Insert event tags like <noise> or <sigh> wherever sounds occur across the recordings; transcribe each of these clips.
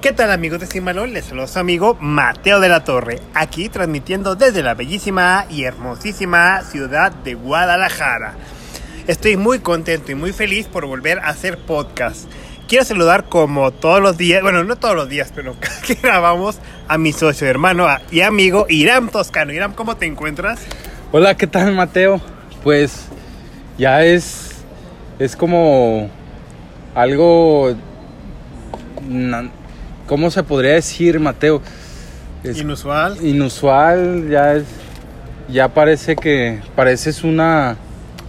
¿Qué tal amigos de Simbalón? Les saluda su amigo Mateo de la Torre, aquí transmitiendo desde la bellísima y hermosísima ciudad de Guadalajara. Estoy muy contento y muy feliz por volver a hacer podcast. Quiero saludar como todos los días, bueno, no todos los días, pero <laughs> que grabamos a mi socio, hermano y amigo Iram Toscano. Iram, ¿cómo te encuentras? Hola, ¿qué tal Mateo? Pues ya es, es como algo, ¿cómo se podría decir Mateo? Es Inusual. inusual, ya es, ya parece que pareces una,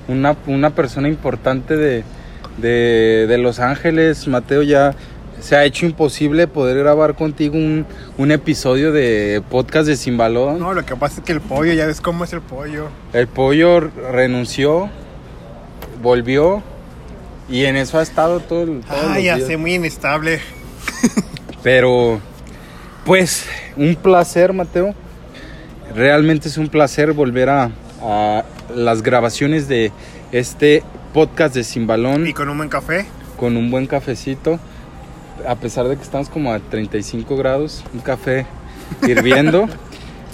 una, una persona importante de, de, de Los Ángeles, Mateo, ya se ha hecho imposible poder grabar contigo un, un episodio de podcast de Sin Balón. No, lo que pasa es que el pollo, ya ves cómo es el pollo. El pollo renunció, volvió y en eso ha estado todo el Ay, ya sé, muy inestable. <laughs> Pero, pues, un placer, Mateo. Realmente es un placer volver a, a las grabaciones de este podcast de Sin Balón Y con un buen café. con un buen cafecito. A pesar de que estamos como a 35 grados, un café hirviendo. <laughs>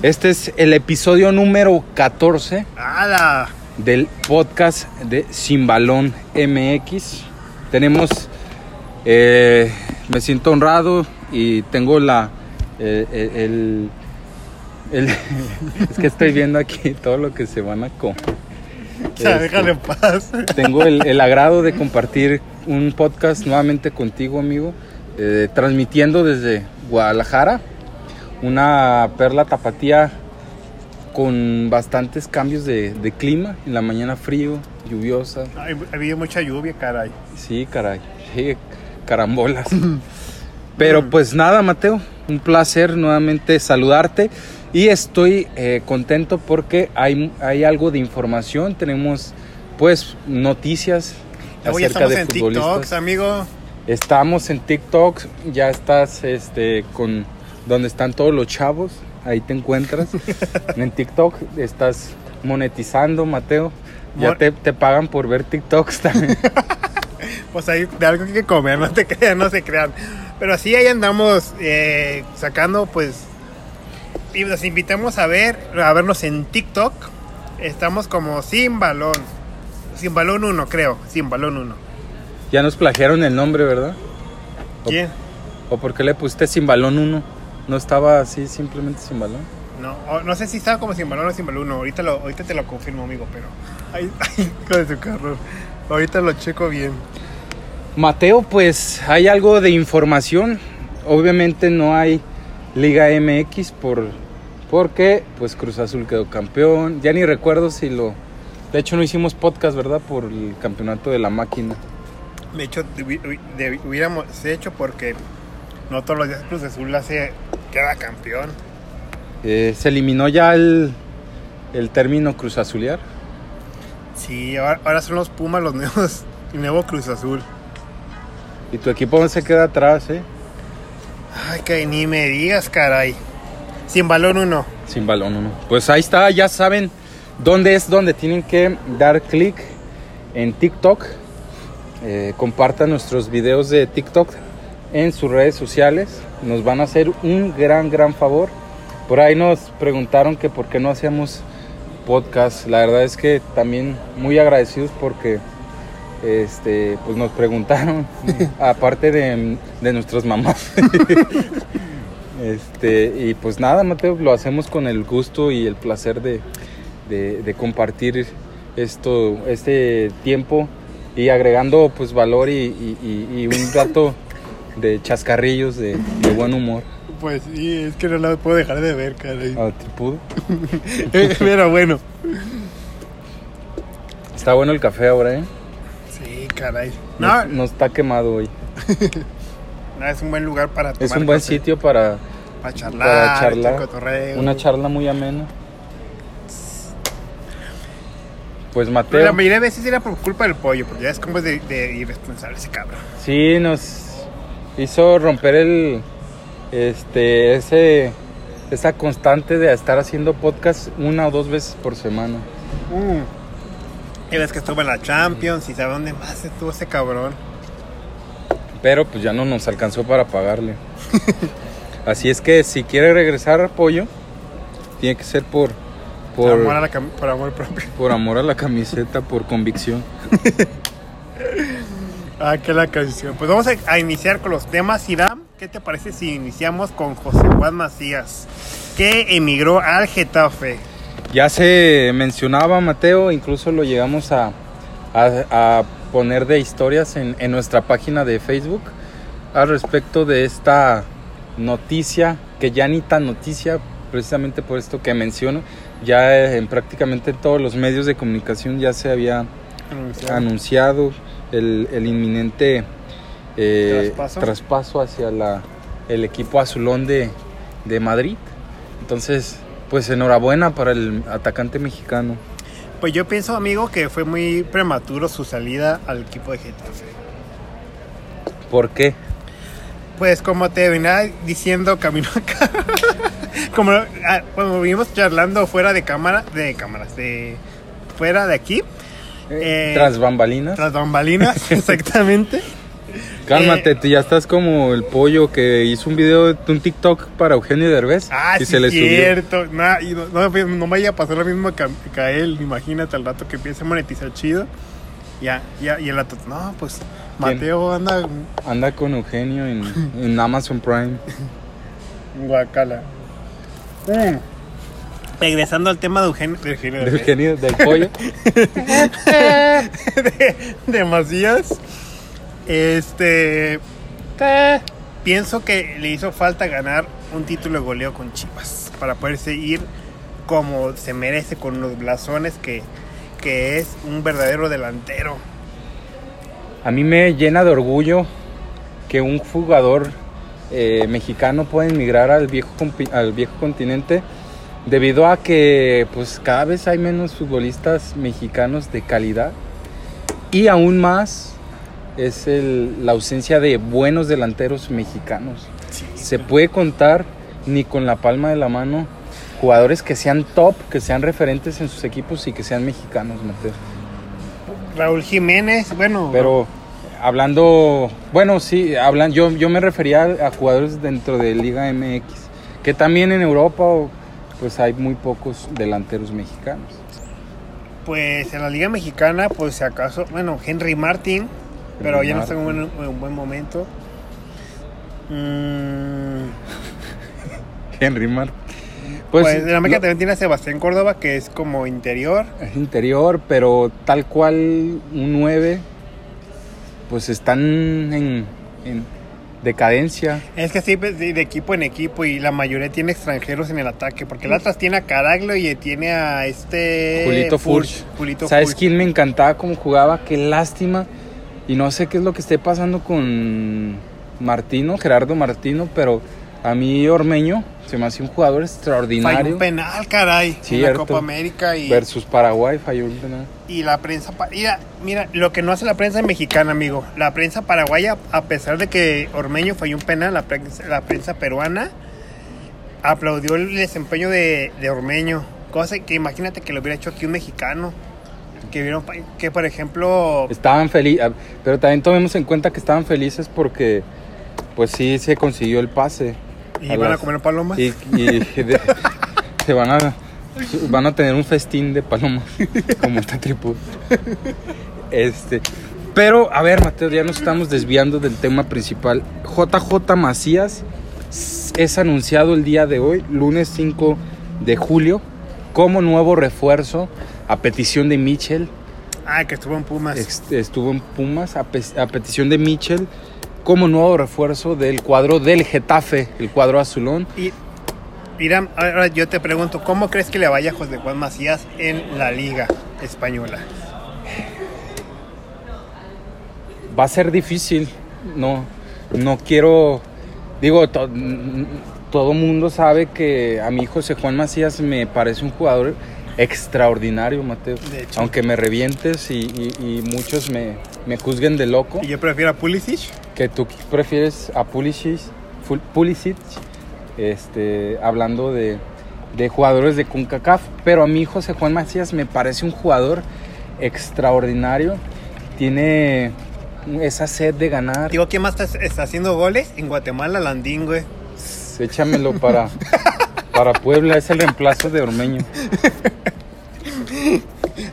Este es el episodio número 14 ¡Hala! del podcast de Sin Balón MX. Tenemos, eh, me siento honrado y tengo la, eh, el, el- <laughs> es que estoy viendo aquí todo lo que se van a comer. <laughs> Ya, Este, déjale en paz. Tengo el, el <laughs> agrado de compartir un podcast nuevamente contigo, amigo, eh, transmitiendo desde Guadalajara, una perla tapatía con bastantes cambios de, de clima, en la mañana frío, lluviosa, ha habido mucha lluvia, caray. sí, caray, sí, carambolas. Pero pues nada, Mateo, un placer nuevamente saludarte y estoy eh, contento porque hay, hay algo de información, tenemos pues noticias Luego ya acerca estamos de en futbolistas. TikToks, amigo. Estamos en TikTok, ya estás este, con donde están todos los chavos, ahí te encuentras. <laughs> en TikTok estás monetizando, Mateo. Ya te, te pagan por ver TikToks también. <laughs> Pues hay de algo que comer, no te <laughs> crean, no se crean. Pero así ahí andamos eh, sacando, pues. Y los invitamos a ver, a vernos en TikTok. Estamos como sin balón. Sin balón 1, creo. Sin balón 1. ya nos plagiaron el nombre, ¿verdad? O- ¿Quién? ¿O por qué le pusiste sin balón 1? No estaba así, simplemente sin balón. No, no sé si estaba como sin balón o sin balón 1. Ahorita, lo, ahorita te lo confirmo, amigo, pero. Ay, <laughs> ay, hijo de su carro. Ahorita lo checo bien. Mateo, pues hay algo de información. Obviamente no hay Liga MX por porque pues Cruz Azul quedó campeón. Ya ni recuerdo si lo De hecho no hicimos podcast, ¿verdad? Por el campeonato de la máquina. De hecho, hubiéramos hecho porque no todos los días Cruz Azul hace queda campeón. Eh, se eliminó ya el, el término Cruz Azulear. Sí, ahora, ahora son los Pumas los nuevos, <laughs> el nuevo Cruz Azul. Y tu equipo no se queda atrás, ¿eh? Ay, que ni me digas, caray. Sin balón uno. Sin balón uno. Pues ahí está, ya saben dónde es donde tienen que dar clic en TikTok. Eh, compartan nuestros videos de TikTok en sus redes sociales. Nos van a hacer un gran, gran favor. Por ahí nos preguntaron que por qué no hacíamos podcast. La verdad es que también muy agradecidos porque este, pues nos preguntaron, <laughs> aparte de, de nuestras mamás. <laughs> Este, y pues nada, Mateo, lo hacemos con el gusto y el placer de, de- de compartir esto, este tiempo y agregando pues valor y, y- un rato de chascarrillos de, de buen humor. Pues sí, es que no la puedo dejar de ver, caray. ¿A ti pudo? <laughs> Pero bueno. Está bueno el café ahora, ¿eh? Sí, caray. No, No, no está quemado hoy. <laughs> no, es un buen lugar para tomar Es un buen café, sitio para, para charlar, para charlar. echar cotorreo. una charla muy amena. Pues Pero Mateo. la mayoría de veces era por culpa del pollo, porque ya es como de, de irresponsable ese cabrón. Sí, nos hizo romper el este ese esa constante de estar haciendo podcast una o dos veces por semana. Y ves que estuvo en la Champions y sabe dónde más estuvo ese cabrón. pero pues ya no nos alcanzó para pagarle. <laughs> Así es que si quiere regresar a Pollo, tiene que ser por por Por amor, a la por amor propio. por amor a la camiseta, por convicción. <laughs> Ah, qué la canción. Pues vamos a, a iniciar con los temas. Irán, ¿qué te parece si iniciamos con José Juan Macías, que emigró al Getafe? Ya se mencionaba, Mateo, incluso lo llegamos a, a- a poner de historias en, en nuestra página de Facebook al respecto de esta noticia, que ya ni tan noticia, precisamente por esto que menciono, ya eh, en prácticamente todos los medios de comunicación ya se había Anunciado. anunciado el, el inminente eh, ¿Traspaso? traspaso hacia la, el equipo azulón de, de Madrid. Entonces, pues enhorabuena para el atacante mexicano. Pues yo pienso, amigo, que fue muy prematuro su salida al equipo de Getafe. ¿Por qué? Pues como te venía diciendo camino acá, <laughs> como ah, cuando vivimos charlando fuera de cámara, de cámaras, de fuera de aquí, Eh, Tras bambalinas. tras bambalinas, <laughs> exactamente. Cálmate, eh, tú ya estás como el pollo que hizo un video, de un TikTok para Eugenio Derbez Ah, y sí, se le subió. cierto. Nah, y no, no, no me vaya a pasar lo mismo que a, él. Imagínate al rato que empiece a monetizar chido. Ya, ya, y el rato, no, pues Mateo anda Anda con Eugenio en, en Amazon Prime. <laughs> Guacala. Mm. Regresando al tema de Eugenio, de Eugenio De Derbez. Eugenio del pollo. <laughs> de, de Macías. Este. Pienso que le hizo falta ganar un título de goleo con Chivas para poderse ir como se merece con los blasones que, que es un verdadero delantero. A mí me llena de orgullo que un jugador eh, mexicano pueda emigrar al viejo, al viejo continente debido a que pues cada vez hay menos futbolistas mexicanos de calidad y aún más es el- la ausencia de buenos delanteros mexicanos. Se puede contar ni con la palma de la mano jugadores que sean top, que sean referentes en sus equipos y que sean mexicanos, Mateo. Raúl Jiménez, bueno, Pero hablando, bueno, sí, hablan, yo, yo me refería a, jugadores dentro de Liga MX, que también en Europa pues hay muy pocos delanteros mexicanos. pues en la Liga Mexicana, pues si acaso, bueno, Henry Martin, pero ya no está en un, buen, en un buen momento. Mm, <laughs> Henry Mar. pues, Pues, en América lo- también tiene a Sebastián Córdoba, que es como interior. es interior, pero tal cual un 9, pues están en, en decadencia. Es que sí, pues, de, de equipo en equipo y la mayoría tiene extranjeros en el ataque, porque el Atlas tiene a Caraglio y tiene a este... Julito Furch, Furch. Julito ¿Sabes Furch. quién me encantaba cómo jugaba? Qué lástima. Y no sé qué es lo que esté pasando con Martino, Gerardo Martino, pero a mí Ormeño se me hace un jugador Falló extraordinario. un penal, caray, en la Cierto. Copa América y, Versus Paraguay falló un penal. y la prensa... Mira, mira, lo que no hace la prensa mexicana, amigo. La prensa paraguaya, a pesar de que Ormeño falló un penal, la prensa, la prensa peruana aplaudió el desempeño de, de Ormeño. Cosa que imagínate que lo hubiera hecho aquí un mexicano. Que vieron pa- que, por ejemplo... Estaban felices, pero también tomemos en cuenta que estaban felices porque pues sí se consiguió el pase. Y a van a comer palomas. Y, y <laughs> de- se van a van a tener un festín de palomas <laughs> como esta tribu. Este, pero a ver, Mateo, ya nos estamos desviando del tema principal. JJ Macías es anunciado el día de hoy, lunes 5 de julio, como nuevo refuerzo a petición de Mitchell. Ah, que estuvo en Pumas. Estuvo en Pumas a, pe- a petición de Mitchell como nuevo refuerzo del cuadro del Getafe, el cuadro azulón. Y mira, ahora yo te pregunto, ¿cómo crees que le vaya a José Juan Macías en la Liga Española? va a ser difícil. No, no quiero. Digo, to- todo mundo sabe que a mi José Juan Macías me parece un jugador extraordinario, Mateo. De hecho. Aunque me revientes y, y- y muchos me, me juzguen de loco, Y yo prefiero a Pulisic. que tú prefieres a Pulisic, Pulisic este, hablando de, de jugadores de CONCACAF. Pero a mí José Juan Macías me parece un jugador extraordinario. Tiene esa sed de ganar. Digo, ¿quién más está, está haciendo goles? En Guatemala, Landín, güey. Échamelo para, <laughs> para Puebla, es el reemplazo de Ormeño. <laughs>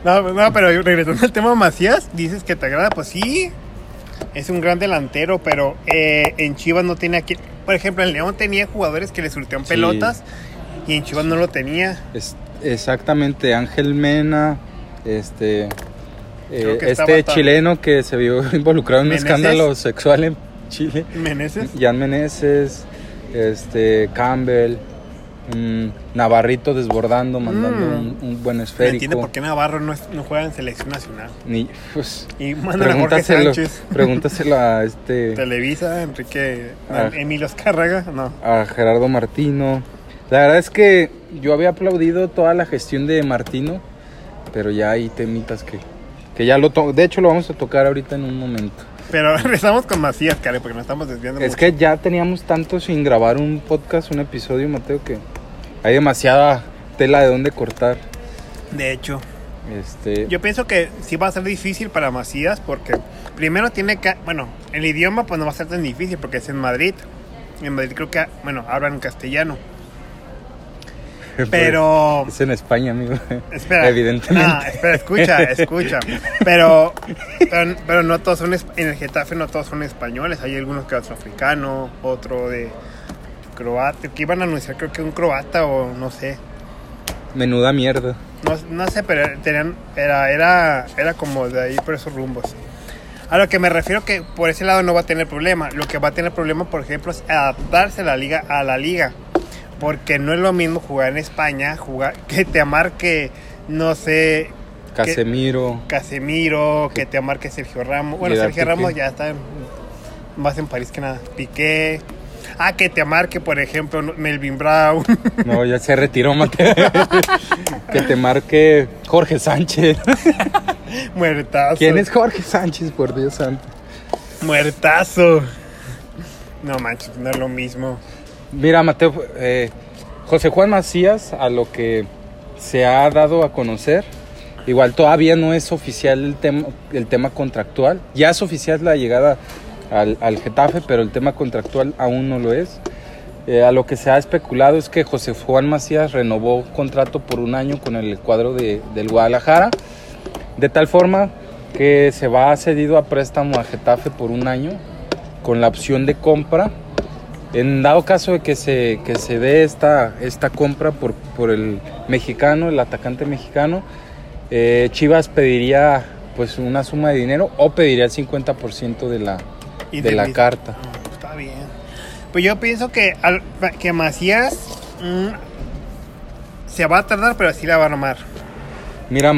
No, no, pero regresando al tema Macías, dices que te agrada, pues sí, es un gran delantero, pero eh, en Chivas no tiene aquí. Por ejemplo, en León tenía jugadores que le surtían Sí. pelotas y en Chivas no lo tenía. Es- exactamente, Ángel Mena, este, eh, este chileno que se vio <laughs> involucrado en un escándalo sexual en Chile, Meneses. Jan Meneses, este, Campbell, mm, Navarrito desbordando, mandando Mm. un, un buen No entiendo esférico. por qué Navarro no, es- no juega en selección nacional. Ni, pues, Y mandan a Jorge pregúntaselo, Sánchez. pregúntaselo a este <laughs> Televisa, Enrique, Ah. Emilio Azcárraga, no. a Gerardo Martino. La verdad es que yo había aplaudido toda la gestión de Martino, pero ya hay temitas que, que ya lo to de hecho lo vamos a tocar ahorita en un momento. Pero <laughs> regresamos con Macías, Care, porque nos estamos desviando Es mucho. que ya teníamos tanto sin grabar un podcast, un episodio, Mateo, que hay demasiada tela de dónde cortar. De hecho, Este, yo pienso que sí va a ser difícil para Macías porque primero tiene que, bueno, el idioma pues no va a ser tan difícil porque es en Madrid. En Madrid creo que, bueno, hablan castellano. <laughs> Pero, es en España, amigo. espera. Evidentemente. Ah, espera, escucha, escucha. Pero, pero, pero no todos son, en el Getafe no todos son españoles. Hay algunos que otro africano, otro de croata, que iban a anunciar creo que un croata o no sé. Menuda mierda. No, no sé, pero tenían, era, era, era como de ahí por esos rumbos. A lo que me refiero que por ese lado no va a tener problema. Lo que va a tener problema, por ejemplo, es adaptarse a la liga, a la liga. Porque no es lo mismo jugar en España, jugar, que te amarque, no sé, que- Casemiro. Casemiro, que te amarque Sergio Ramos. Bueno, Sergio Piqué. Ramos ya está en- más en París que nada. Piqué. Ah, que te amarque, por ejemplo, Melvin Brown. <laughs> No, ya se retiró, Mateo. <laughs> que te marque Jorge Sánchez. <laughs> Muertazo. ¿Quién es Jorge Sánchez, por Dios santo? Muertazo. No manches, no es lo mismo. Mira, Mateo, eh, José Juan Macías, a lo que se ha dado a conocer, igual todavía no es oficial el tema, contractual. Ya es oficial la llegada al, al Getafe, pero el tema contractual aún no lo es. Eh, a lo que se ha especulado es que José Juan Macías renovó contrato por un año con el cuadro de, del Guadalajara, de tal forma que se va cedido a préstamo a Getafe por un año, con la opción de compra en dado caso de que se, que se dé esta, esta compra por, por el mexicano, el atacante mexicano, eh, Chivas pediría pues una suma de dinero o pediría el 50% de la, de la carta. Ah, Está bien. Pues yo pienso que, al- que Macías mm, se va a tardar, pero sí la va a armar. Mira,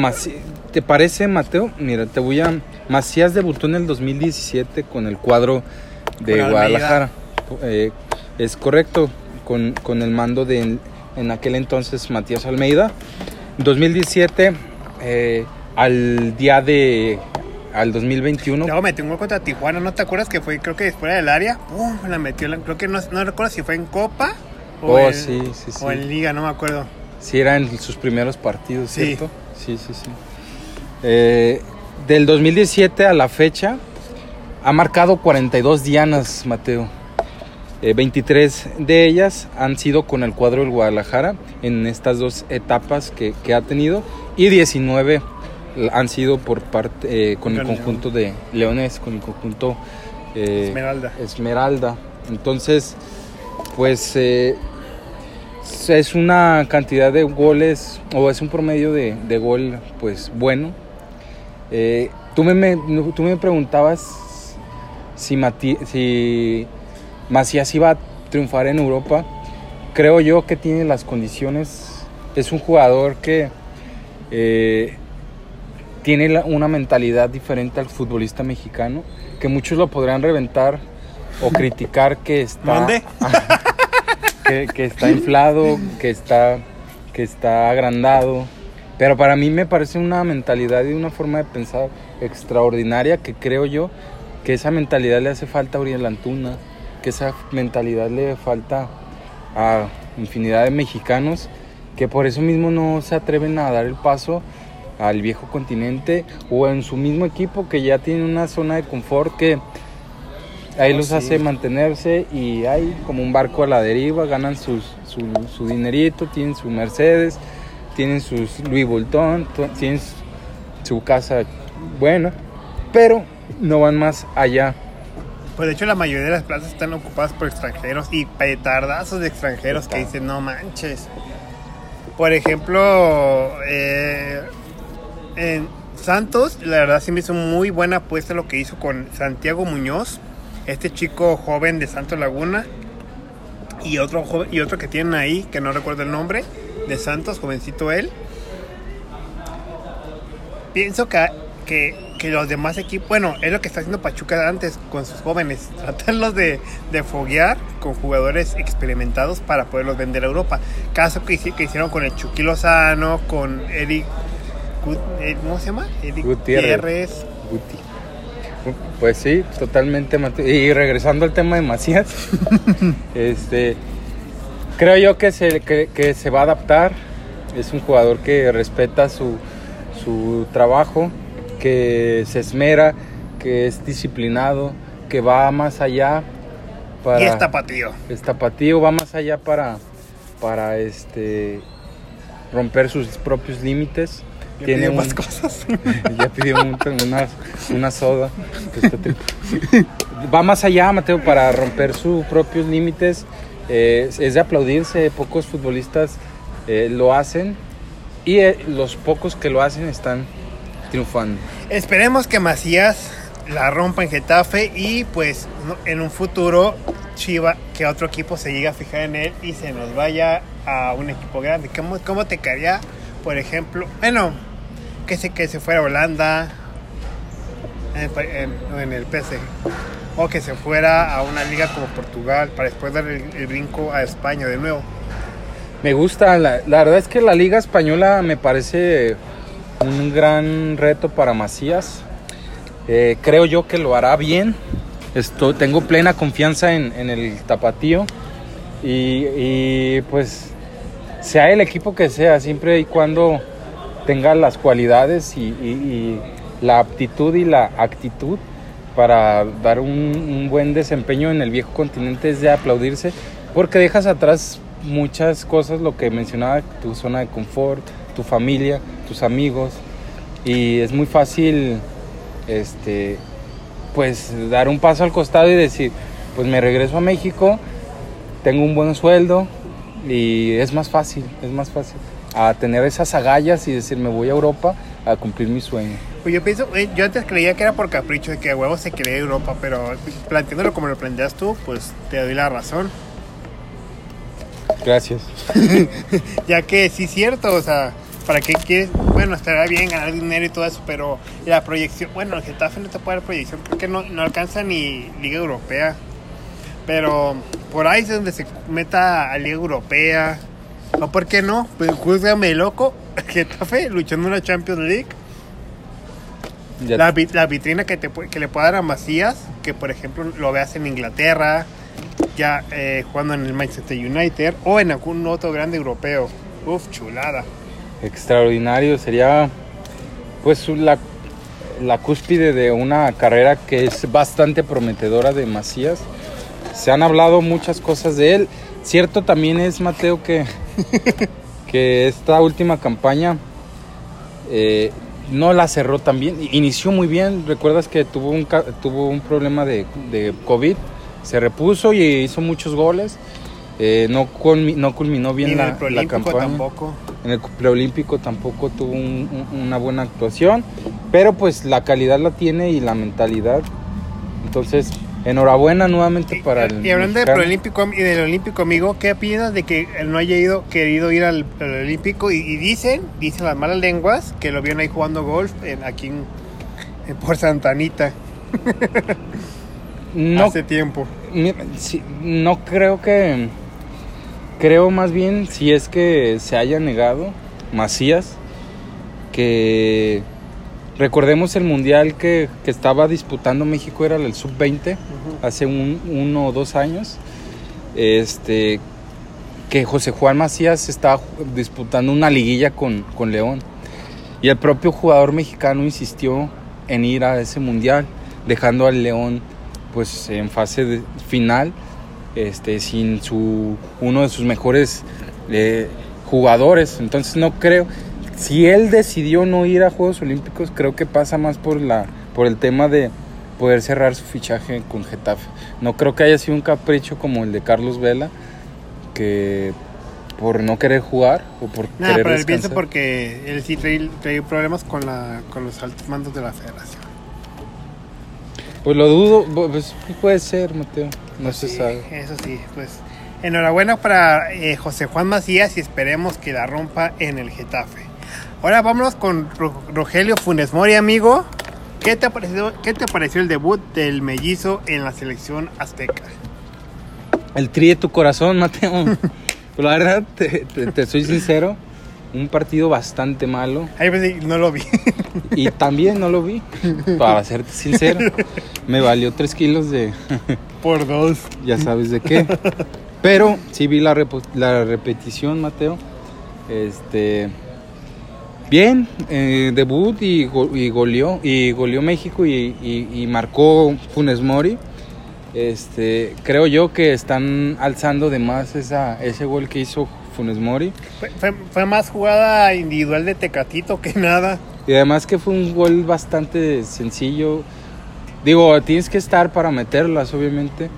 ¿te parece, Mateo? Mira, te voy a... Macías debutó en el 2017 con el cuadro de. Guadalajara. Eh, es correcto, con, con el mando de en aquel entonces Matías Almeida. 2017, eh, al día de... al 2021. Luego metió un gol contra Tijuana, ¿no te acuerdas que fue, creo que fuera del área? ¡Pum! La metió, creo que no, no recuerdo si fue en Copa o, Oh, en, sí, sí, sí. o en Liga, no me acuerdo. Sí, era en sus primeros partidos, Sí. ¿cierto? Sí, sí, sí. Eh, del 2017 a la fecha, ha marcado 42 dianas, Mateo. Eh, 23 de ellas han sido con el cuadro del Guadalajara en estas dos etapas que, que ha tenido y 19 han sido por parte eh, con el conjunto de Leones, con el conjunto eh, Esmeralda. Esmeralda. Entonces, pues eh, es una cantidad de goles o es un promedio de, de gol pues bueno. Eh, tú, me, me- tú me preguntabas si, Mati- si Macías iba a triunfar en Europa. Creo yo que tiene las condiciones. Es un jugador que eh, tiene una mentalidad diferente al futbolista mexicano, que muchos lo podrán reventar o criticar que está <laughs> que, que está inflado, que está que está agrandado, pero para mí me parece una mentalidad y una forma de pensar extraordinaria que creo yo que esa mentalidad le hace falta a Uriel Antuna, que esa mentalidad le falta a infinidad de mexicanos que por eso mismo no se atreven a dar el paso al viejo continente o en su mismo equipo que ya tiene una zona de confort que ahí Oh, los sí. hace mantenerse y hay como un barco a la deriva, ganan sus, su, su dinerito, tienen su Mercedes, tienen sus Louis Vuitton, tienen su casa buena, pero no van más allá. Pues de hecho la mayoría de las plazas están ocupadas por extranjeros y petardazos de extranjeros que dicen, no manches. Por ejemplo, eh, en Santos, la verdad sí me hizo muy buena apuesta lo que hizo con Santiago Muñoz, este chico joven de Santos Laguna, y otro, joven- y otro que tienen ahí, que no recuerdo el nombre, de Santos, jovencito él. Pienso que, que, que los demás equipos, bueno, es lo que está haciendo Pachuca antes con sus jóvenes, <laughs> tratarlos de, de foguear con jugadores experimentados para poderlos vender a Europa. Caso que, que hicieron con el Chucky Lozano, con Eric, eh, ¿cómo se llama? Eric Gutiérrez. Gutiérrez. Guti. Pues sí, totalmente. Y regresando al tema de Macías, <laughs> este, creo yo que se, que, que se va a adaptar. Es un jugador que respeta su, su trabajo, que se esmera, que es disciplinado, que va más allá. Para, Y es tapatío. es tapatío, va más allá para, para este, romper sus propios límites. Ya Tiene un- más cosas. <laughs> ya pidió un- una, una soda. Este. Va más allá, Mateo, para romper sus propios límites. Eh, es de aplaudirse. Pocos futbolistas eh, lo hacen. Y eh, los pocos que lo hacen están triunfando. Esperemos que Macías la rompa en Getafe y pues en un futuro Chiva, que otro equipo se llegue a fijar en él y se nos vaya a un equipo grande. ¿Cómo, cómo te caería, por ejemplo, bueno, que se, que se fuera a Holanda en, en- en el PC? O que se fuera a una liga como Portugal para después dar el, el brinco a España de nuevo. Me gusta, la, la verdad es que la Liga Española me parece un gran reto para Macías. Eh, creo yo que lo hará bien. Tengo plena confianza en, el tapatío. Y, y, pues sea el equipo que sea, siempre y cuando tenga las cualidades y la aptitud y la actitud para dar un, un buen desempeño en el viejo continente es de aplaudirse porque dejas atrás muchas cosas, lo que mencionaba, tu zona de confort, tu familia, tus amigos y es muy fácil este pues dar un paso al costado y decir, pues me regreso a México, tengo un buen sueldo y es más fácil, es más fácil a tener esas agallas y decir me voy a Europa a cumplir mi sueño. Pues yo pienso, eh, yo antes creía que era por capricho de que a huevo se quería Europa, pero planteándolo como lo planteas tú, pues te doy la razón. Gracias. <laughs> Ya que sí es cierto, o sea, ¿para qué quieres? Bueno, estará bien ganar dinero y todo eso, pero la proyección, bueno, el Getafe no te puede dar proyección porque no, no alcanza ni Liga Europea. Pero por ahí es donde se meta a Liga Europea. ¿O por qué no? Pues júzgame loco, <laughs> Getafe luchando en la Champions League. La, vi- la vitrina que, te, que le pueda dar a Macías, que por ejemplo lo veas en Inglaterra, ya eh, jugando en el Manchester United o en algún otro grande europeo. Uf, chulada. Extraordinario. Sería pues la, la cúspide de una carrera que es bastante prometedora de Macías. Se han hablado muchas cosas de él. Cierto también es, Mateo, que, <laughs> que esta última campaña eh, no la cerró tan bien. Inició muy bien. Recuerdas que tuvo un, tuvo un problema de, de COVID. Se repuso y hizo muchos goles. Eh, no, no culminó bien en la, el la campaña. tampoco. En el preolímpico tampoco tuvo un- un- una buena actuación, pero pues la calidad la tiene y la mentalidad. Entonces, enhorabuena nuevamente para el y hablando del mexicano. Proolímpico y del Olímpico, amigo, ¿qué opinas de que él no haya ido, querido ir al, al Olímpico? Y, y dicen, dicen las malas lenguas, que lo vieron ahí jugando golf en, aquí en, en- por Santa Anita <laughs> No, hace tiempo. sí, no creo que... Creo más bien si es que se haya negado Macías, que recordemos el mundial que, que estaba disputando México era el sub-20 hace un, uno o dos años. Este, que José Juan Macías estaba disputando una liguilla con, con León. Y el propio jugador mexicano insistió en ir a ese mundial, dejando al León pues en fase de- final, este, sin su uno de sus mejores eh, jugadores. Entonces no creo. Si él decidió no ir a Juegos Olímpicos, creo que pasa más por la por el tema de poder cerrar su fichaje con Getafe. No creo que haya sido un capricho como el de Carlos Vela, que por no querer jugar o por Nada, querer pero él piensa porque él sí trae, trae problemas con, la, con los altos mandos de la federación. Pues lo dudo, pues puede ser, Mateo, no se Sí, sabe. Eso sí, pues enhorabuena para eh, José Juan Macías y esperemos que la rompa en el Getafe. Ahora vámonos con Ro- Rogelio Funes Mori, amigo. ¿Qué te, ha parecido, ¿Qué te pareció el debut del mellizo en la selección azteca? El tri de tu corazón, Mateo. <laughs> Pues la verdad, te, te- te soy sincero, un partido bastante malo. Ahí pues, no lo vi. Y también no lo vi, para serte sincero. Me valió tres kilos de, <laughs> Por dos. ya sabes de qué. Pero sí vi la, repo- la repetición, Mateo. Este. Bien, eh, debut y, go- y goleó, y goleó México y, y- y marcó Funes Mori. Este, creo yo que están alzando de más esa, ese gol que hizo Funes Mori. Fue, fue- fue más jugada individual de Tecatito que nada. Y además que fue un gol bastante sencillo. Digo, tienes que estar para meterlas, obviamente.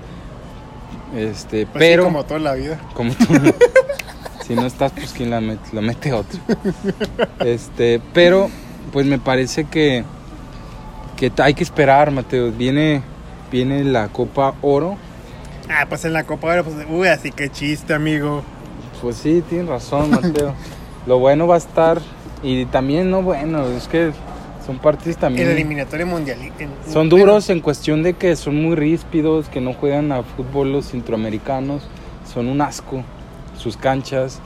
Este, Pues sí, pero como toda la vida. como <laughs> tú. si no estás, pues quien la mete, la mete otro. Este, pero pues me parece que que hay que esperar, Mateo. Viene viene la Copa Oro. Ah, pues en la Copa Oro, pues, uy, así que chiste, amigo. Pues sí, tienes razón, Mateo. <laughs> Lo bueno va a estar y también no bueno, es que son partidos El también eliminatorio mundial. Son duros en cuestión de que son muy ríspidos, que no juegan a fútbol los centroamericanos, son un asco sus canchas.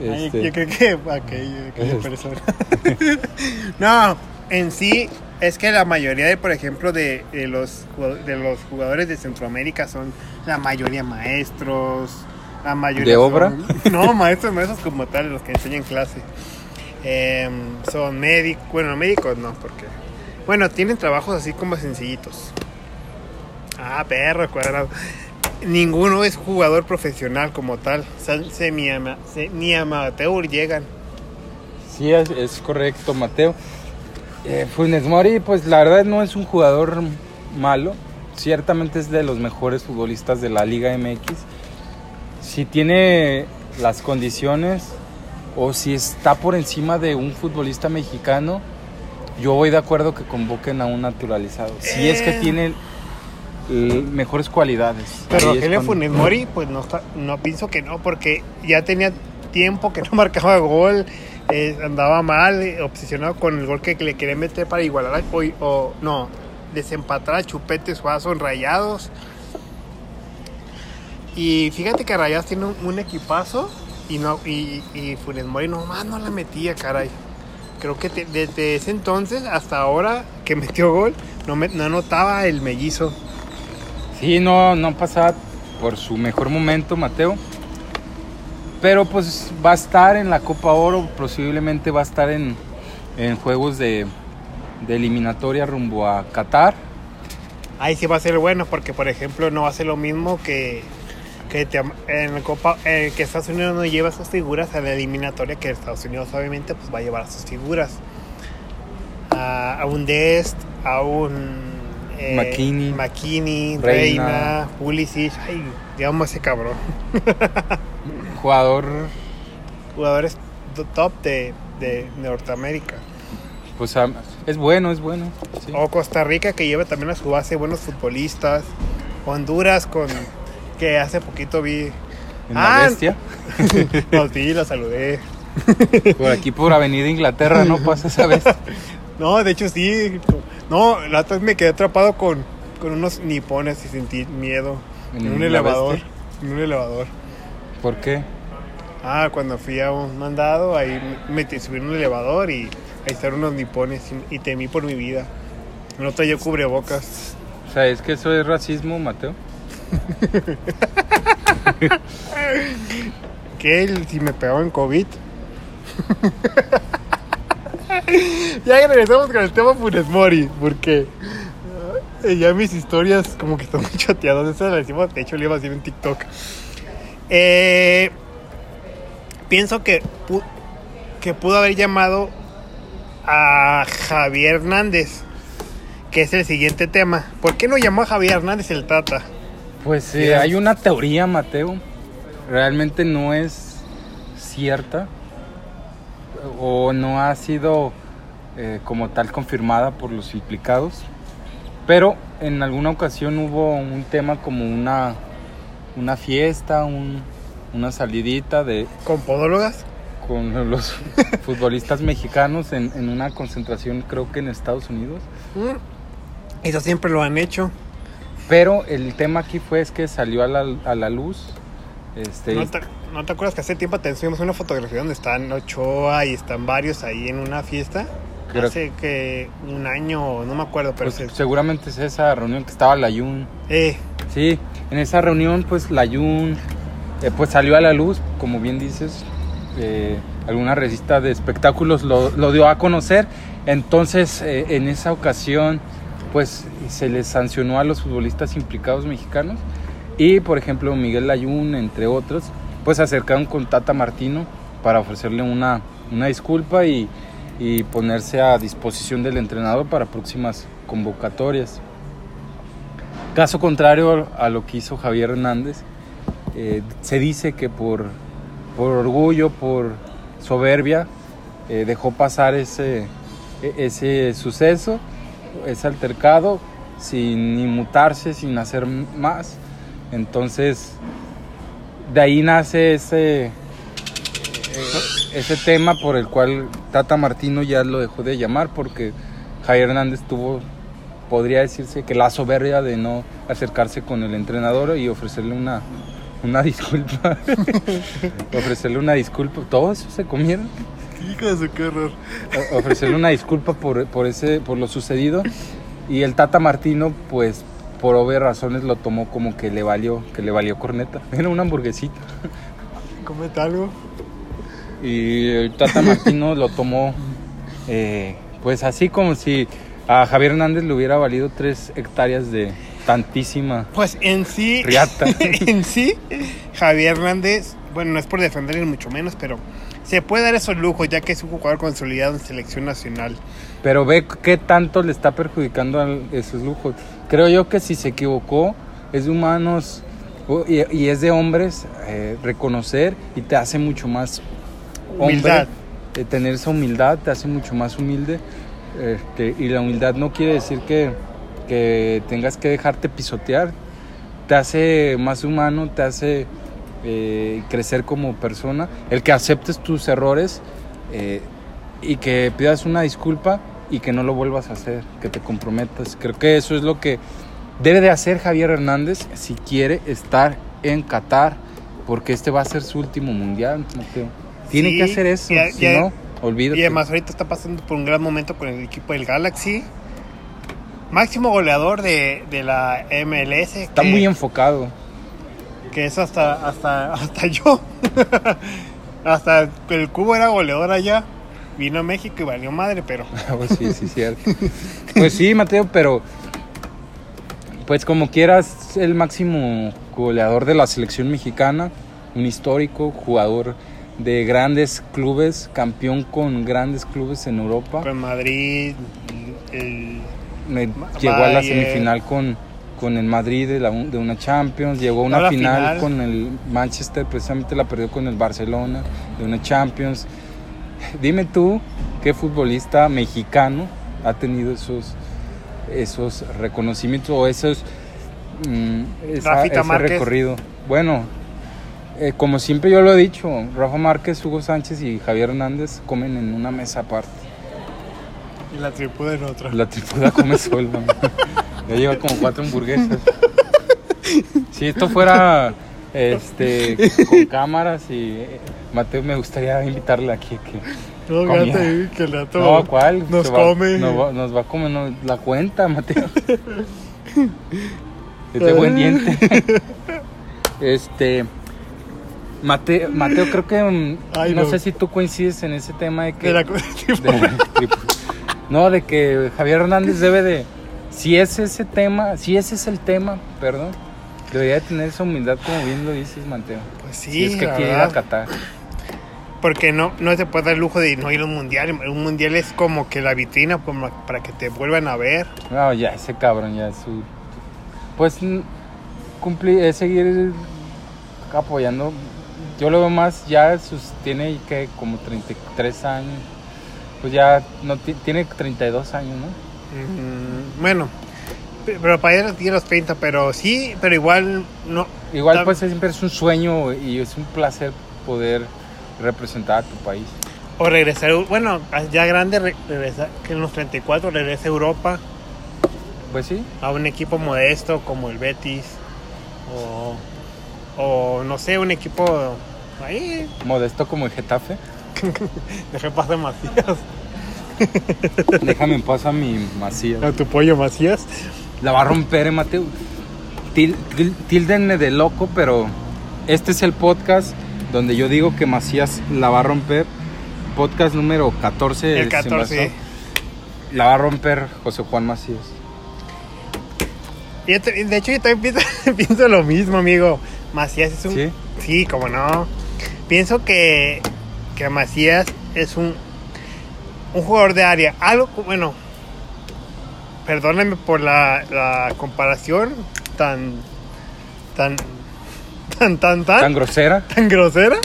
Ay, este, yo creo que aquella, <laughs> persona. no, en sí es que la mayoría de, por ejemplo, de, de los de los jugadores de Centroamérica son la mayoría maestros, la mayoría ¿De son- obra? <laughs> no, maestros, maestros como tal, los que enseñan clase. Em, son médicos, bueno, médicos no, porque bueno, tienen trabajos así como sencillitos. Ah, perro cuadrado. Ninguno es jugador profesional como tal. Son semi-ama- se- ni amateur llegan. Sí, es, es correcto, Mateo. Eh, Funes Mori, pues la verdad no es un jugador malo. Ciertamente es de los mejores futbolistas de la Liga MX. Si tiene las condiciones o si está por encima de un futbolista mexicano, yo voy de acuerdo que convoquen a un naturalizado. Si es que Eh. tiene mejores cualidades. Pero Rogelio cuando- Funes Mori, pues no, está- no pienso que no, porque ya tenía tiempo que no <laughs> marcaba gol, eh, andaba mal, eh, obsesionado con el gol que le quería meter para igualar a- o, o no, desempatar a Chupete Suazo en Rayados. Y fíjate que Rayados tiene un, un equipazo y no y, y Funes Mori nomás no la metía, caray. Creo que te- desde ese entonces hasta ahora que <laughs> metió gol, no, me, no anotaba el mellizo. Sí, no, no pasaba por su mejor momento, Mateo. Pero pues va a estar en la Copa Oro, posiblemente va a estar en, en juegos de, de eliminatoria rumbo a Qatar. Ahí sí va a ser bueno porque, por ejemplo, no va a ser lo mismo que, que te- en la Copa, eh, que Estados Unidos no lleva sus figuras a la eliminatoria, que Estados Unidos obviamente pues va a llevar sus figuras. A, a un Dest, a un eh, McKinney. McKinney, Reina. Reina, Pulisic, ay, digamos ese cabrón. <laughs> Jugador, Jugadores do- top de, de Norteamérica. pues es bueno, es bueno. sí. O Costa Rica que lleva también a su base buenos futbolistas. Honduras con que hace poquito vi. En la Ah, bestia. Los vi, los saludé. Por aquí por Avenida Inglaterra no pasa esa vez. <laughs> No, de hecho sí. No, la otra vez me quedé atrapado con, con unos nipones y sentí miedo. En, ¿En un elevador. bestia? En un elevador. ¿Por qué? Ah, cuando fui a un mandado, ahí me subí en un elevador y ahí estaban unos nipones y, y temí por mi vida. No traía cubrebocas. O sea, es que eso es racismo, Mateo. ¿Qué? Si me pegaban COVID. ya regresamos con el tema Funes Mori, porque eh, ya mis historias como que están <laughs> muy decimos, de hecho, le iba a decir en TikTok. Eh, pienso que, que pudo haber llamado a Javier Hernández, que es el siguiente tema. ¿Por qué no llamó a Javier Hernández el Tata? Pues eh, hay una teoría, Mateo. Realmente no es cierta o no ha sido eh, como tal confirmada por los implicados. Pero en alguna ocasión hubo un tema como una, una fiesta, un- una salidita de, ¿Con podólogas? con los <laughs> futbolistas mexicanos en, en una concentración creo que en Estados Unidos. Mm. Eso siempre lo han hecho. Pero el tema aquí fue es que salió a la, a la luz. Este, ¿No te, no te acuerdas que hace tiempo te subimos una fotografía donde están Ochoa y están varios ahí en una fiesta? Creo- Hace que un año, no me acuerdo, pero pues, se- seguramente es esa reunión que estaba Layun. eh, Sí, en esa reunión pues Layun eh, pues salió a la luz, como bien dices, eh, alguna revista de espectáculos lo, lo dio a conocer. Entonces eh, en esa ocasión pues se les sancionó a los futbolistas implicados mexicanos y por ejemplo Miguel Layun entre otros pues acercaron con Tata Martino para ofrecerle una, una disculpa y, y ponerse a disposición del entrenador para próximas convocatorias. Caso contrario a lo que hizo Javier Hernández, eh, se dice que por, por orgullo, por soberbia, eh, dejó pasar ese, e- ese suceso, ese altercado, sin inmutarse, sin hacer más. Entonces, de ahí nace ese, eh, ese tema por el cual Tata Martino ya lo dejó de llamar, porque Javier Hernández tuvo podría decirse que la soberbia de no acercarse con el entrenador y ofrecerle una, una disculpa. <laughs> ofrecerle una disculpa. Todo eso se comieron. Hijo de su qué horror. Ofrecerle una disculpa por, por, ese, por lo sucedido. Y el Tata Martino, pues, por obvias razones lo tomó como que le valió, que le valió corneta. Era una hamburguesita. Comete algo. Y el Tata Martino lo tomó, eh, pues así como si a Javier Hernández le hubiera valido tres hectáreas de tantísima Pues en sí, Riata. <laughs> en sí, Javier Hernández, bueno, no es por defenderle mucho menos, pero se puede dar esos lujos ya que es un jugador consolidado en selección nacional. Pero ve qué tanto le está perjudicando a esos lujos. Creo yo que si se equivocó, es de humanos y, y es de hombres eh, reconocer y te hace mucho más hombre. Humildad. eh, tener esa humildad te hace mucho más humilde. este, y la humildad no quiere decir que, que tengas que dejarte pisotear. Te hace más humano, te hace eh, crecer como persona. El que aceptes tus errores eh, y que pidas una disculpa y que no lo vuelvas a hacer, que te comprometas. Creo que eso es lo que debe de hacer Javier Hernández si quiere estar en Qatar, porque este va a ser su último mundial, Mateo. Tiene Sí, que hacer eso, ya- si ya- no, olvídate. Y además ahorita está pasando por un gran momento con el equipo del Galaxy. Máximo goleador de, de la MLS. Está que- muy enfocado. Que es hasta, hasta, <laughs> hasta yo. hasta el cubo era goleador allá. Vino a México y valió madre, pero <laughs> Pues sí, sí, cierto. Pues sí, Mateo, pero pues como quieras, el máximo goleador de la selección mexicana, un histórico, jugador de grandes clubes, campeón con grandes clubes en Europa. con Madrid, el, Me- llegó a la semifinal con, con el Madrid de, la- de una Champions, llegó a una final, final. con el Manchester, precisamente la perdió con el Barcelona de una Champions. Dime tú, ¿qué futbolista mexicano ha tenido esos, esos reconocimientos o esos mm, esa- ese Márquez. recorrido? Bueno, eh, como siempre yo lo he dicho, Rafa Márquez, Hugo Sánchez y Javier Hernández comen en una mesa aparte. y la tripuda en otra. La tripuda come <laughs> sola. Ya lleva como cuatro hamburguesas. Si esto fuera este con cámaras y eh, Mateo me gustaría invitarle aquí que No, fíjate que el dato no, ¿cuál? nos Se va- come. Nos va, nos va a comer no, la cuenta, Mateo. <laughs> Es de buen diente. Este, Mate- Mateo, creo que mm, Ay, no, no. sé si tú coincides en ese tema de que De la- <laughs> de- no, de que Javier Hernández debe de si es ese tema, si ese es el tema, perdón, debería de tener esa humildad como bien lo dices, Mateo. Pues sí, si es que quiere ir a. Qatar. Porque no, no se puede dar el lujo de no ir a un mundial. Un mundial es como que la vitrina para que te vuelvan a ver. No, ya ese cabrón ya es su pues cumplir es seguir apoyando. Yo lo veo más ya sus tiene que como 33 años. Pues ya no ti- tiene 32 años, ¿no? Mm, bueno, pe- pero para él tiene los 30, pero sí, pero igual no. Igual pues siempre es un sueño y es un placer poder representar a tu país. O regresar, bueno, ya grande, re- regresar, que en los 34 regrese a Europa Pues sí, a un equipo modesto como el Betis. O, o no sé, un equipo ahí. modesto como el Getafe. <laughs> Dejé pasar Macías. <laughs> Déjame en paz a mi Macías. A tu pollo Macías. La va a romper, eh, Mateo. Til- til- Tíldenme de loco, pero este es el podcast donde yo digo que Macías la va a romper. Podcast número 14. El se me 14. pasó. La va a romper José Juan Macías. De hecho, yo también <laughs> pienso, pienso lo mismo, amigo. Macías es un. ¿Sí? Sí, como no. Pienso que, que Macías es un, un jugador de área. Algo, bueno, perdónenme por la, la comparación tan, tan, <laughs> tan, tan, tan, Tan grosera. <laughs> tan grosera.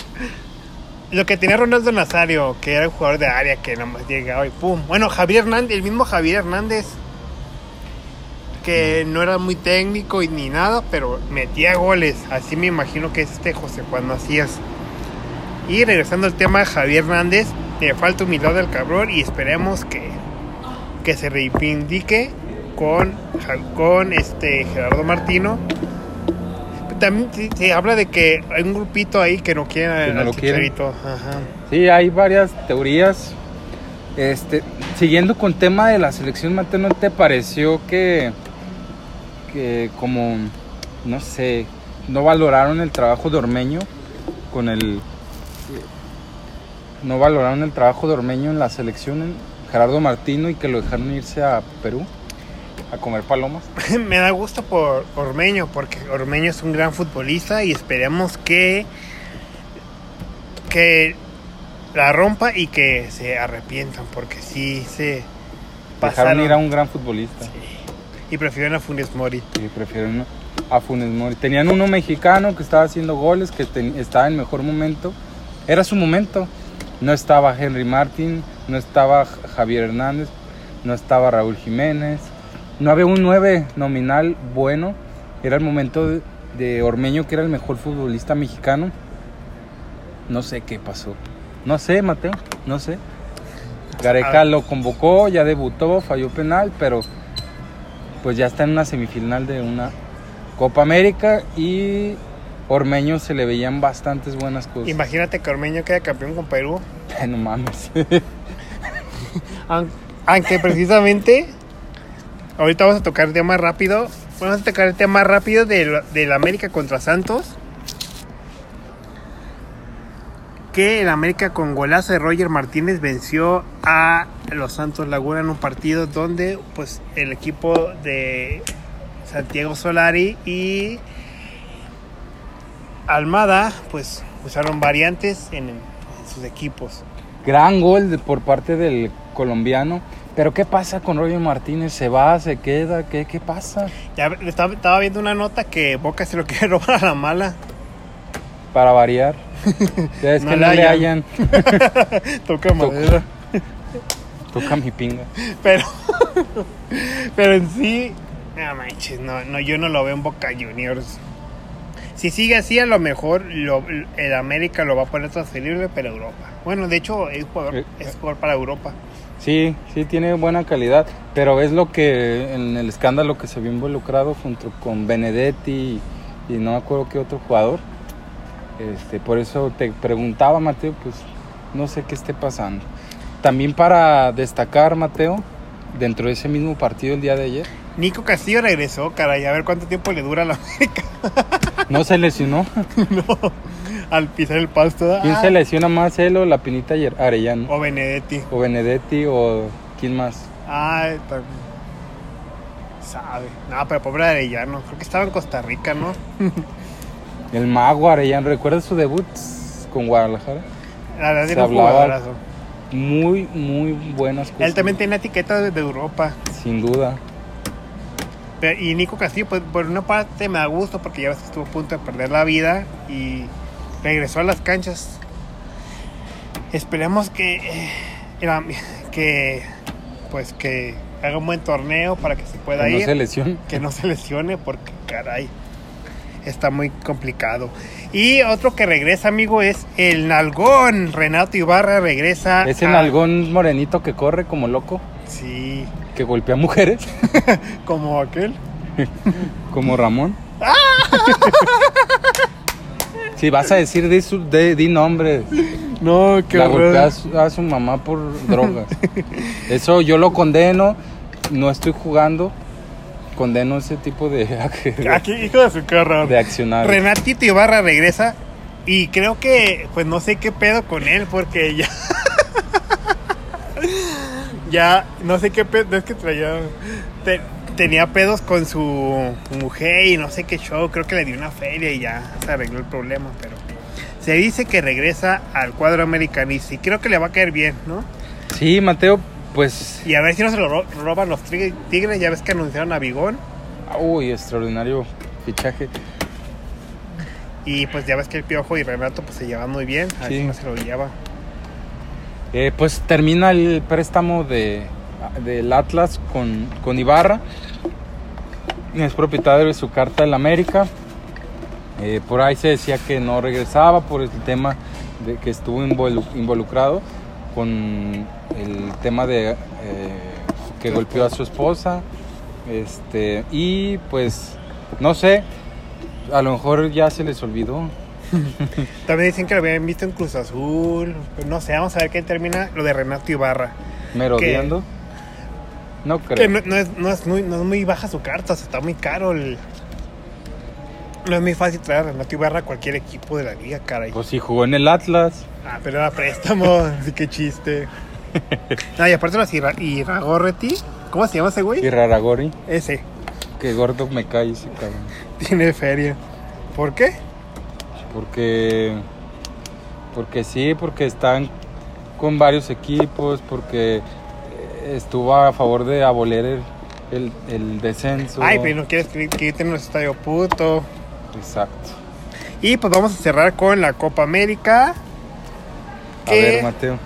Lo que tenía Ronaldo Nazario, que era un jugador de área que nada más llegaba y pum. Bueno, Javier Hernández, el mismo Javier Hernández, que no era muy técnico y ni nada, pero metía goles. Así me imagino que es este José Juan Macías. Y regresando al tema de Javier Hernández, le falta humildad al cabrón y esperemos que, que se reivindique con, con este Gerardo Martino. También se- se habla de que hay un grupito ahí que no quiere Que no al lo quiere. Chicharito. Ajá. Sí, hay varias teorías. Este, siguiendo con tema de la selección, Mateo, ¿no te pareció que, que como, no sé, no valoraron el trabajo de Ormeño con el... No valoraron el trabajo de Ormeño en la selección, en Gerardo Martino, y que lo dejaron irse a Perú a comer palomas? <laughs> Me da gusto por Ormeño, porque Ormeño es un gran futbolista y esperemos que, que la rompa y que se arrepientan, porque sí se Dejaron pasaron ir a un gran futbolista. y prefieren a Funes Mori. Prefieren a Funes Mori. Tenían uno mexicano que estaba haciendo goles, que ten- estaba en mejor momento. Era su momento. No estaba Henry Martin, no estaba Javier Hernández, no estaba Raúl Jiménez. No había un 9 nominal bueno. Era el momento de, de Ormeño, que era el mejor futbolista mexicano. No sé qué pasó. No sé, Mateo, no sé. Gareca Ah. lo convocó, ya debutó, falló penal, pero pues ya está en una semifinal de una Copa América y Ormeño se le veían bastantes buenas cosas. Imagínate que Ormeño queda campeón con Perú, Ay, <laughs> no mames. <laughs> aunque precisamente ahorita vamos a tocar el tema rápido, vamos a tocar el tema rápido del, del América contra Santos. que el América con golazo de Roger Martínez venció a los Santos Laguna en un partido donde pues el equipo de Santiago Solari y Almada pues usaron variantes en, en sus equipos. Gran gol de- por parte del colombiano. Pero ¿qué pasa con Roger Martínez? ¿Se va? ¿Se queda? ¿Qué, qué pasa? Ya estaba, estaba viendo una nota que Boca se lo quiere <laughs> robar a la mala. Para variar. <laughs> Ya es No que no le hallan. <laughs> Toca madera. Toca mi pinga. Pero, pero en sí, no manches, no, no, yo no lo veo en Boca Juniors. Si sigue así, a lo mejor lo- el América lo va a poner transferible para Europa. Bueno, de hecho, es jugador, Eh, es jugador para Europa. Sí, sí, tiene buena calidad. Pero es lo que en el escándalo que se vio involucrado junto con Benedetti y, y no me acuerdo qué otro jugador. Este, por eso te preguntaba, Mateo, pues no sé qué esté pasando. También para destacar, Mateo, dentro de ese mismo partido el día de ayer, Nico Castillo regresó, caray, a ver cuánto tiempo le dura a la América. <laughs> No se lesionó. <laughs> no, al pisar el pasto. ¿Quién ah, se lesiona más, él o la Pinita Arellano? O Benedetti. O Benedetti o quién más. Ay, también. Sabe. No, pero pobre Arellano. Creo que estaba en Costa Rica, ¿no? <laughs> El mago Arellano, ¿recuerdas su debut con Guadalajara? La verdad Se hablaba-. Muy, muy buenas cosas. Él también tiene etiqueta de, de Europa. Sin duda. Pero- y Nico Castillo, pues por una parte me da gusto porque ya ves que estuvo a punto de perder la vida y regresó a las canchas. Esperemos que, eh, que pues que haga un buen torneo para que se pueda Que no ir, se lesiona. que no se lesione porque caray está muy complicado. Y otro que regresa, amigo, es el Nalgón. Renato Ibarra regresa. Ese a- nalgón morenito que corre como loco, Sí, que golpea mujeres, <laughs> como aquel. <laughs> como Ramón. <laughs> Si vas a decir, di, su- de- di nombre. No, qué La golpea a su, a su mamá por drogas. Eso yo lo condeno. No estoy jugando. Condeno ese tipo de, Aquí, hijo de su carro. de accionar. Renatito Ibarra regresa y creo que, pues no sé qué pedo con él porque ya... ya, no sé qué pedo, es que traía... te- tenía pedos con su mujer y no sé qué show, creo que le dio una feria y ya se arregló el problema, pero... Se dice que regresa al cuadro americanista y creo que le va a caer bien, ¿no? Sí, Mateo, pues. Y a ver si no se lo ro- roban los tigres, ya ves que anunciaron a Bigón Uy, extraordinario fichaje. y pues ya ves que el Piojo y Renato pues se llevan muy bien, a ver Sí. si no se lo lleva. Eh, pues termina el préstamo de, del Atlas con, con Ibarra. Es propietario de su carta del América. Eh, por ahí se decía que no regresaba por el tema de que estuvo involu- involucrado con el tema de eh, que golpeó a su esposa. Este, y pues, no sé, a lo mejor ya se les olvidó. <laughs> También dicen que lo habían visto en Cruz Azul. No sé, vamos a ver qué termina lo de Renato Ibarra. Merodeando. No creo. Que no, no es, no, es muy, no es muy baja su carta, o sea, está muy caro. El... No es muy fácil traer a Renato Ibarra a cualquier equipo de la liga, caray. Pues si jugó en el Atlas. Ah, pero era préstamo, <laughs> así que chiste. No, y aparte los Ira- Iragorreti, ¿cómo se llama ese güey? Raragori. Ese, Que gordo me cae ese cabrón. <laughs> tiene feria. ¿Por qué? Porque. Porque sí, porque están con varios equipos, porque eh, estuvo a favor de aboler el, el, el descenso. Ay, pero no quieres que, que en nuestro estadio puto. Exacto. Y pues vamos a cerrar con la Copa América. A ver, Mateo.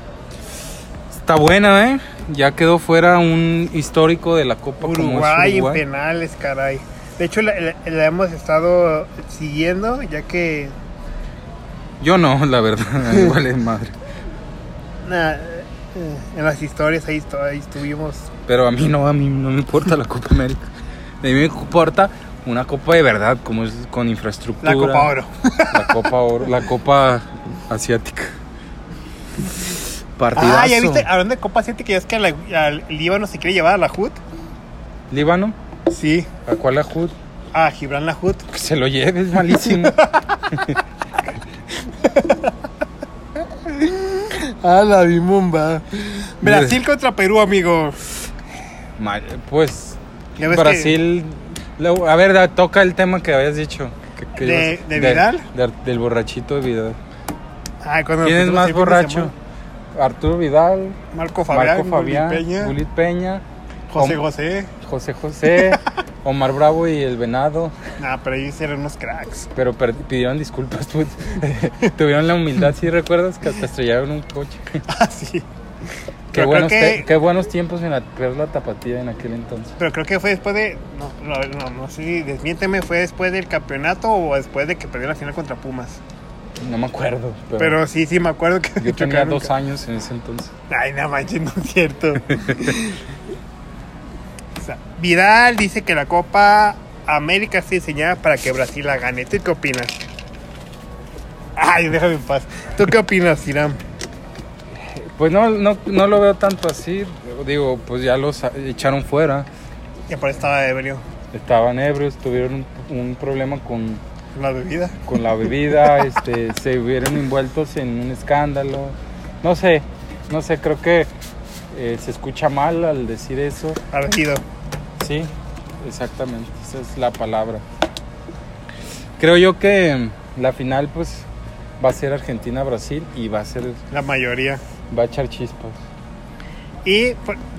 Está buena, ¿eh? Ya quedó fuera un histórico de la Copa como es Uruguay, en Uruguay. penales, caray. De hecho, la, la- la hemos estado siguiendo, ya que Yo no, <laughs> la verdad. <laughs> me vale madre. nah, eh, en las historias ahí, ahí estuvimos. Pero a mí no, a mí no me importa la Copa América. A mí me importa una Copa de verdad, como es con infraestructura. La Copa Oro. <laughs> La Copa Oro, la Copa Asiática. Partidazo. Ah, ya viste, hablando de Copa Asiática, ya es que al Líbano se quiere llevar a la HUD. Líbano, Sí, ¿a cuál la HUD? a Gibran la HUD. Que se lo lleve, es malísimo. Ah, la bimumba. Brasil contra Perú, amigo. Mal- pues que- Brasil. lo- a ver, da- toca el tema que habías dicho. que- que ¿De- ibas- de Vidal? de- del borrachito de Vidal. Ay, cuando ¿Quién es más borracho? Arturo Vidal, Marco Fabián, Marco Fabián, Juli Peña, José José. José José, Omar Bravo y el Venado. Nah, pero ellos eran unos cracks. Pero per- pidieron disculpas, pues. <laughs> Tuvieron la humildad, ¿sí recuerdas? Que hasta estrellaron un coche. <laughs> Ah, sí. Qué buenos, que- qué buenos tiempos en la, tapatía en aquel entonces. Pero creo que fue después de. No, no, no, no si desmiénteme, fue después del campeonato o después de que perdió la final contra Pumas. No me acuerdo. Pero, Pero sí, sí, me acuerdo que. yo <laughs> tenía dos años en ese entonces. Ay, no manches, no es cierto. Sea, Vidal dice que la Copa América está diseñada para que Brasil la gane. ¿Tú qué opinas? Ay, déjame en paz. ¿Tú qué opinas, Irán? Pues no, no, no lo veo tanto así. Digo, pues ya los echaron fuera. Ya por estaba ebrio. Estaban ebrios, tuvieron un, un problema con, La bebida. con la bebida, <laughs> este, se hubieran envueltos en un escándalo. No sé, no sé, creo que eh, se escucha mal al decir eso. Ardido. Sí, exactamente, esa es la palabra. Creo yo que la final pues va a ser Argentina-Brasil y va a ser, La mayoría. va a echar chispas. Y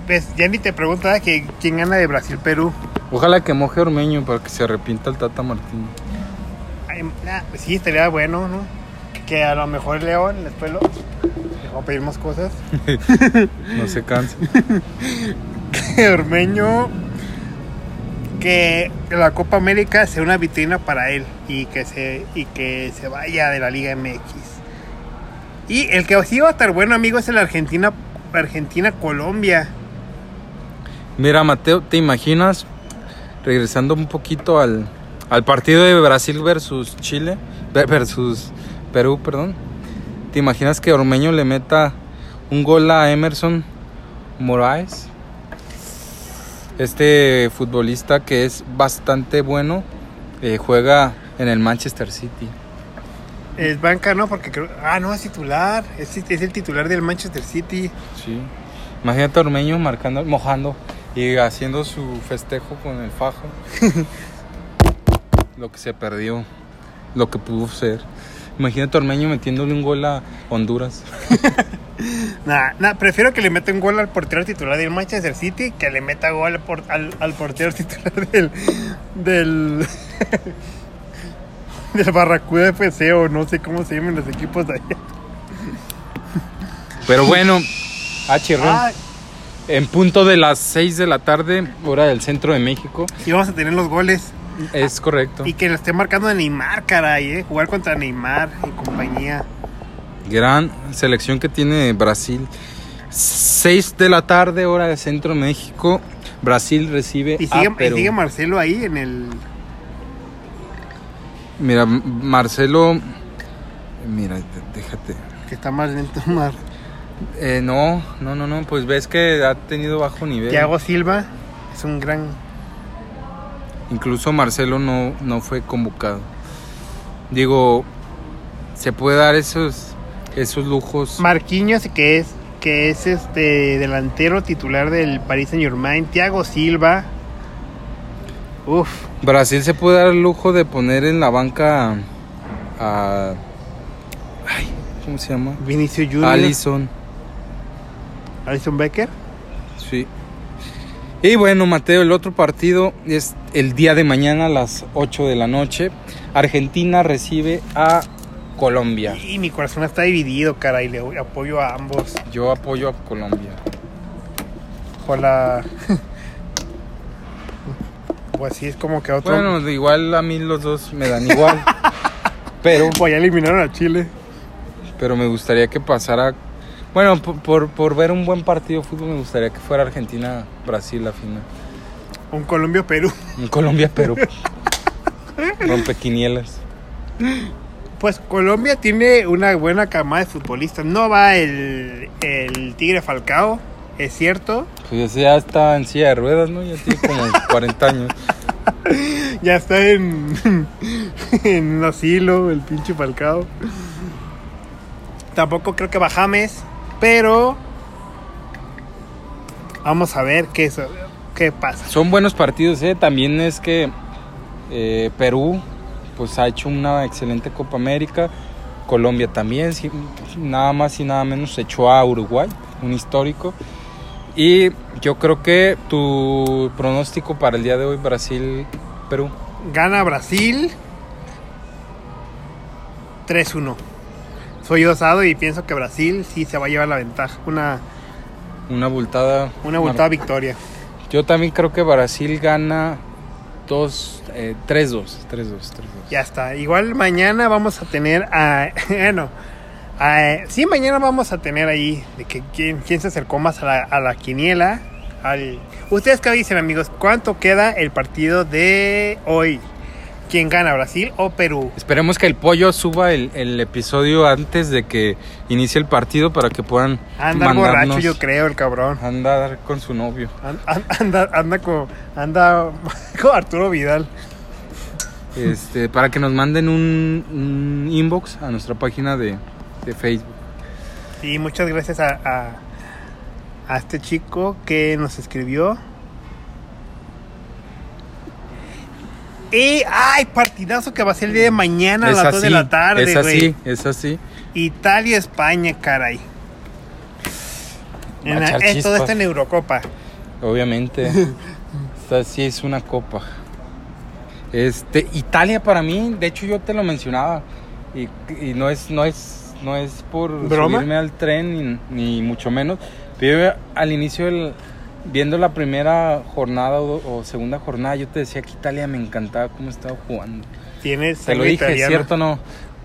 pues ya ni te pregunta que quién gana de Brasil-Perú. Ojalá que moje Ormeño para que se arrepienta el Tata. Ay, ah, Sí, estaría bueno, ¿no? Que a lo mejor León después lo... A pedir más cosas. <laughs> No se canse. <laughs> Que Ormeño... Que la Copa América sea una vitrina para él y que se, y que se vaya de la Liga MX. Y el que sí va a estar bueno, amigo, es el Argentina Argentina-Colombia. Mira, Mateo, ¿te imaginas? Regresando un poquito al, al partido de Brasil versus Chile, ver- versus Perú, perdón. ¿Te imaginas que Ormeño le meta un gol a Emerson Moraes? Este futbolista que es bastante bueno, eh, juega en el Manchester City. Es banca, ¿no? Porque creo... Ah, no, es titular. Es, es el titular del Manchester City. Sí. Imagínate a Ormeño marcando, mojando y haciendo su festejo con el fajo. <laughs> lo que se perdió, lo que pudo ser. Imagínate a Ormeño metiéndole un gol a Honduras. <laughs> Nah, nah, prefiero que le meta un gol al portero titular del Manchester City que le meta gol al, por- al- al portero titular <laughs> del. del. <laughs> del Barracuda FC o no sé cómo se llaman los equipos de allá. Pero bueno, H. Ron, Ah, en punto de las 6 de la tarde, hora del centro de México. y vamos a tener los goles. Es correcto. Y que lo esté marcando a Neymar, caray, ¿eh? Jugar contra Neymar y compañía. Gran selección que tiene Brasil. 6 de la tarde, hora del centro de México. Brasil recibe Y a sigue, y Perú. sigue Marcelo ahí en el. Mira, Marcelo. Mira, déjate. que está más lento, más. Eh, no, no, no, no. Pues ves que ha tenido bajo nivel. Thiago Silva es un gran. Incluso Marcelo no, no fue convocado. Digo, se puede dar esos, esos lujos. Marquinhos, que es que es este delantero titular del Paris Saint Germain, Thiago Silva. Uf, Brasil se puede dar el lujo de poner en la banca a. ay, ¿Cómo se llama? Vinicio Junior, Allison. Alison Becker. Sí. Y bueno, Mateo, el otro partido es el día de mañana a las 8 de la noche. Argentina recibe a Colombia. Y mi corazón está dividido, cara, y le apoyo a ambos. Yo apoyo a Colombia. Por la. <laughs> pues sí, es como que otro. Bueno, igual a mí los dos me dan igual. <laughs> pero, pues ya eliminaron a Chile. pero me gustaría que pasara. Bueno, por, por, por ver un buen partido de fútbol, me gustaría que fuera Argentina-Brasil la final. Un Colombia-Perú. En Colombia-Perú. <laughs> Rompequinielas. Pues Colombia tiene una buena camada de futbolistas. No va el, el Tigre Falcao, es cierto. Pues ese ya está en silla de ruedas, ¿no? Ya tiene como <laughs> 40 años. Ya está en, <laughs> en un asilo, el pinche Falcao. Tampoco creo que va James, pero vamos a ver qué, es- qué pasa. Son buenos partidos, ¿eh? También es que eh, Perú pues ha hecho una excelente Copa América. Colombia también, nada más y nada menos echó a Uruguay, un histórico. Y yo creo que tu pronóstico para el día de hoy, Brasil-Perú. Gana Brasil 3-1. Soy osado y pienso que Brasil sí se va a llevar la ventaja. Una, Una abultada. una abultada victoria. Yo también creo que Brasil gana 2, eh, 3-2. 3-2, 3-2. Ya está. Igual mañana vamos a tener a. <laughs> Bueno. a- sí, mañana vamos a tener ahí de que quién, se acercó más a la, a la quiniela. Ustedes qué dicen, amigos, ¿cuánto queda el partido de hoy? ¿Quién gana, Brasil o Perú? Esperemos que el pollo suba el, el episodio antes de que inicie el partido para que puedan Anda borracho, yo creo, el cabrón. Andar con su novio. An- an- Anda, anda, con, anda <laughs> con Arturo Vidal. este, para que nos manden un, un inbox a nuestra página de, de Facebook. Y muchas gracias a, a, a este chico que nos escribió. Y, ay, partidazo que va a ser el día de mañana a es las 2 de la tarde, es así, es así. Italia-España, caray. En la- eh, todo chispas. esto en Eurocopa. Obviamente. <laughs> Esta sí es una copa. Este, Italia para mí, de hecho yo te lo mencionaba. Y, y no es, no es, no es por ¿Broma? subirme al tren, ni, ni mucho menos. Pero yo al inicio del- viendo la primera jornada o, o segunda jornada, yo te decía que Italia me encantaba cómo estaba jugando. Tienes Te lo dije. ¿cierto no?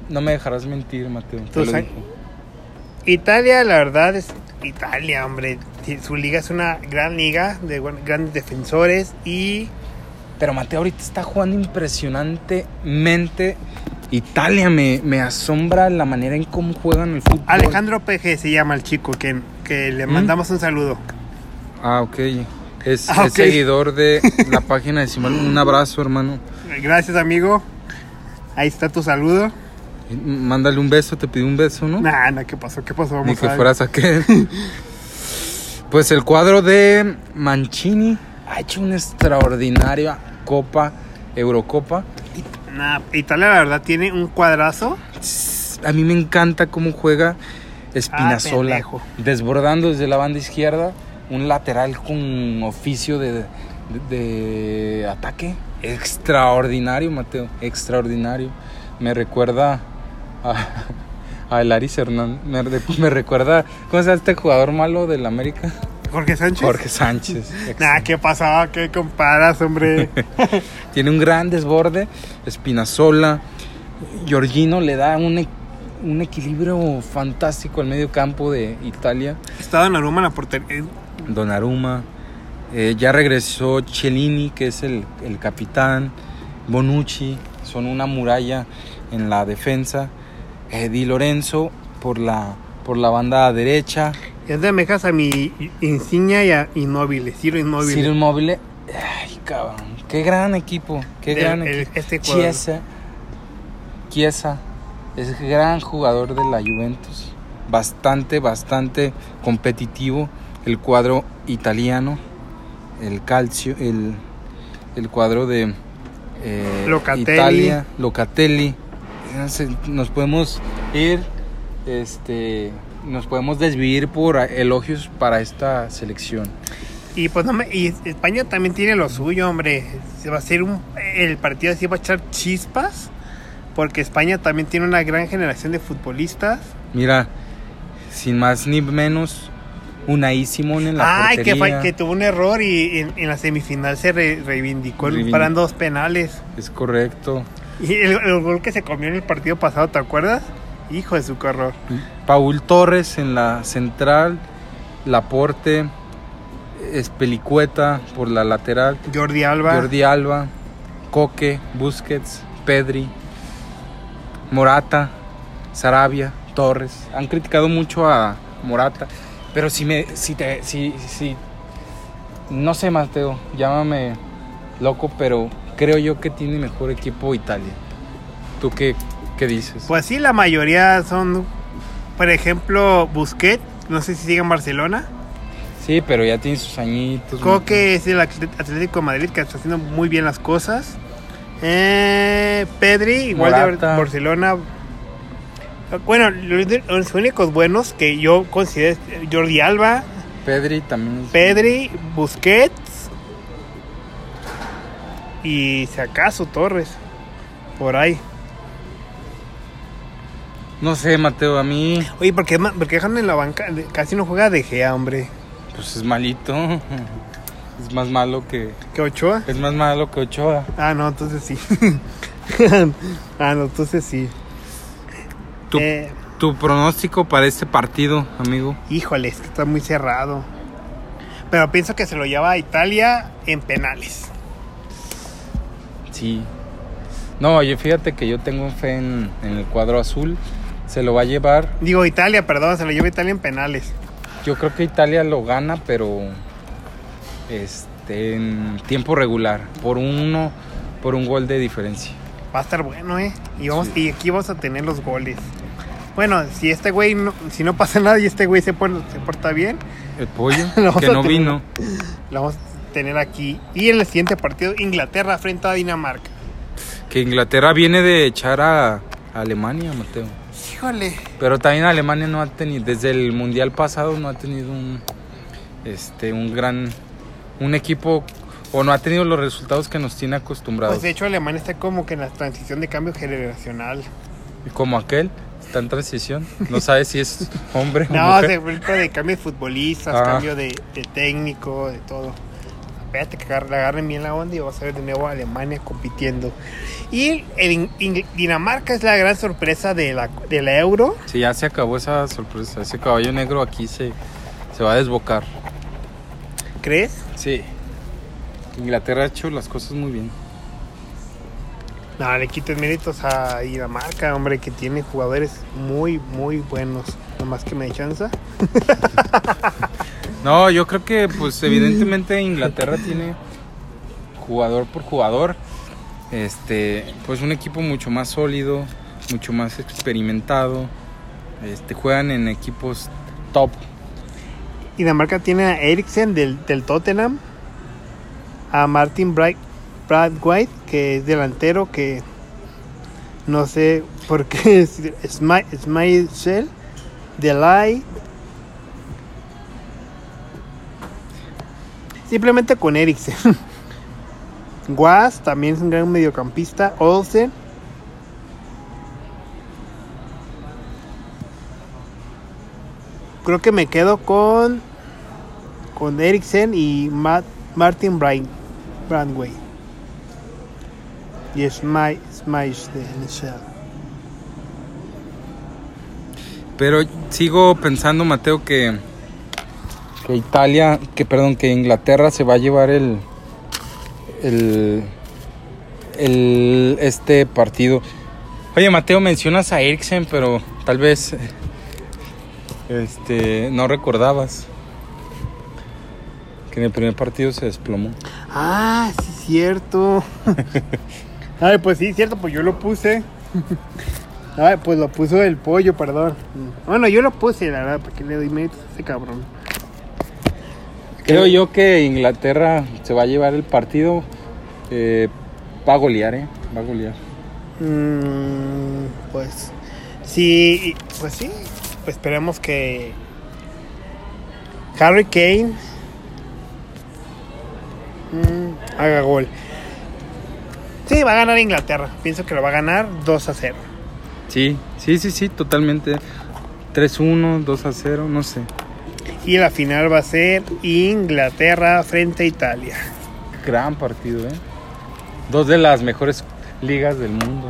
No me dejarás mentir, Mateo. Te Tú lo sang- dije. Italia, la verdad, es Italia, hombre. Su liga es una gran liga de grandes defensores y Pero Mateo ahorita está jugando impresionantemente. Italia me, me asombra la manera en cómo juegan el fútbol. Alejandro PG se llama el chico que, que le ¿Mm? mandamos un saludo. Ah, ok. Es, Ah, es seguidor de <laughs> la página de Simón. Un abrazo, hermano. Gracias, amigo. Ahí está tu saludo. Mándale un beso, te pidió un beso, ¿no? Nah, nah, ¿qué pasó? ¿Qué pasó? Ni Vamos que a fueras a qué. <laughs> Pues el cuadro de Mancini ha hecho una extraordinaria Copa, Eurocopa. Nah, Italia, la verdad, tiene un cuadrazo. A mí me encanta cómo juega Ah, Espinazola. pendejo. desbordando desde la banda izquierda. Un lateral con oficio de, de- de ataque. Extraordinario, Mateo. Extraordinario. Me recuerda a, a Elaris Hernández. Me, re- me recuerda. ¿Cómo se llama este jugador malo del América? Jorge Sánchez. Jorge Sánchez. <laughs> Nah, ¿qué pasaba? ¿Qué comparas, hombre? <laughs> Tiene un gran desborde. Espinazola. Giorgino le da un, e- un equilibrio fantástico al medio campo de Italia. Estaba en Aruma en la portería. Donnarumma. eh, ya regresó Cellini, que es el, el capitán. Bonucci. Son una muralla en la defensa. eh, Di Lorenzo por la, por la banda derecha. Es de mejas a mi Insignia y a Inmóvil, Ciro Inmóvil. Ciro Immobile. Ay, cabrón. Qué gran equipo. Qué El- gran el- equipo. este. Chiesa. Chiesa. Es gran jugador de la Juventus. Bastante, bastante competitivo. El cuadro italiano. El calcio. El, el cuadro de eh, Locatelli. Italia. Locatelli. Nos podemos ir. Este. Nos podemos desvivir por elogios para esta selección. Y pues no me, y España también tiene lo suyo, hombre. Se va a ser un el partido así va a echar chispas porque España también tiene una gran generación de futbolistas. Mira, sin más ni menos, Unai Simón en la Ay, que, portería. que tuvo un error y en, en la semifinal se re- reivindicó Reivindicó. parando dos penales. Es correcto. Y el, el gol que se comió en el partido pasado, ¿te acuerdas? Hijo de su horror. Paul Torres en la central, Laporte, Espelicueta por la lateral, Jordi Alba. Jordi Alba, Coque, Busquets, Pedri, Morata, Sarabia, Torres. Han criticado mucho a Morata, pero si me si te si si no sé, Mateo, llámame loco, pero creo yo que tiene mejor equipo Italia. ¿Tú qué, qué dices? Pues sí, la mayoría son, por ejemplo, Busquets, no sé si sigue en Barcelona. Sí, pero ya tiene sus añitos. Coque es del Atlet- Atlético de Madrid, que está haciendo muy bien las cosas. Eh, Pedri, igual de Morata. Bar- Barcelona. Bueno, los, únicos buenos que yo considero Jordi Alba, Pedri también. Pedri, Busquets y si acaso Torres. Por ahí. No sé, Mateo, a mí Oye, ¿por qué, por qué dejan en la banca? Casi no juega De Gea, hombre. pues es malito. <laughs> Es más malo que ¿Que Ochoa? es más malo que Ochoa. Ah, no, entonces sí. <laughs> ah, no, entonces sí. Tu, Eh, tu pronóstico para este partido, amigo. híjole, es que está muy cerrado. Pero pienso que se lo lleva a Italia en penales. Sí. No, yo fíjate que yo tengo fe en, en el cuadro azul. Se lo va a llevar. Digo, Italia, perdón, se lo lleva a Italia en penales. Yo creo que Italia lo gana, pero este en tiempo regular, por uno, por un gol de diferencia. Va a estar bueno, ¿eh? Y, vamos, y aquí vamos a tener los goles. Bueno, si este güey, no, si no pasa nada y este güey se, pone, se porta bien, El pollo, <laughs> que no tener. vino. lo vamos a tener aquí. Y en el siguiente partido, Inglaterra frente a Dinamarca. Que Inglaterra viene de echar a, a Alemania, Mateo. Híjole. Pero también Alemania no ha tenido, desde el mundial pasado no ha tenido un, este, un gran, un equipo o no ha tenido los resultados que nos tiene acostumbrados. Pues de hecho Alemania está como que en la transición de cambio generacional. Como aquel, está en transición, no sabe si es hombre o No, mujer. se trata de cambio de futbolistas, Ah. cambio de, de técnico, de todo. Espérate que agarren, bien la onda y vamos a ver de nuevo a Alemania compitiendo. Y el In- In- Dinamarca es la gran sorpresa de la, de la Euro. Sí, ya se acabó esa sorpresa. Ese caballo negro aquí se, se va a desbocar. ¿Crees? Sí. Inglaterra ha hecho las cosas muy bien. No, le quiten méritos a Dinamarca, hombre, que tiene jugadores muy, muy buenos. Nomás que me dé chanza. <laughs> No, yo creo que pues evidentemente Inglaterra tiene jugador por jugador, este, pues un equipo mucho más sólido, mucho más experimentado, este, juegan en equipos top. Dinamarca tiene a Eriksen del, del Tottenham, a Martin Bright, Brad White, que es delantero, que no sé por qué <laughs> es Smi- Schmeichel, Delay. Simplemente con Eriksen. <laughs> Guas también es un gran mediocampista. Olsen. Creo que me quedo con con Eriksen y Matt, Martin Bright, Brandway. Y Smite, Smite de Michelle. Pero sigo pensando, Mateo, que, que Italia, que perdón, que Inglaterra se va a llevar el, el, el este partido. Oye, Mateo, mencionas a Eriksen, pero tal vez este no recordabas que en el primer partido se desplomó. Ah, sí, cierto. <laughs> Ay, pues sí, cierto, pues yo lo puse. <laughs> Ay, pues lo puso el pollo, perdón. Bueno, yo lo puse, la verdad, porque le doy méritos a ese cabrón. Creo yo que Inglaterra se va a llevar el partido. eh, va a golear, ¿eh? Va a golear. Mm, pues sí, pues sí. Pues esperemos que Harry Kane mm, haga gol. Sí, va a ganar Inglaterra. Pienso que lo va a ganar 2 a 0. Sí, sí, sí, sí, totalmente. 3-1, 2 a 0, no sé. Y la final va a ser Inglaterra frente a Italia. Gran partido, ¿eh? Dos de las mejores ligas del mundo.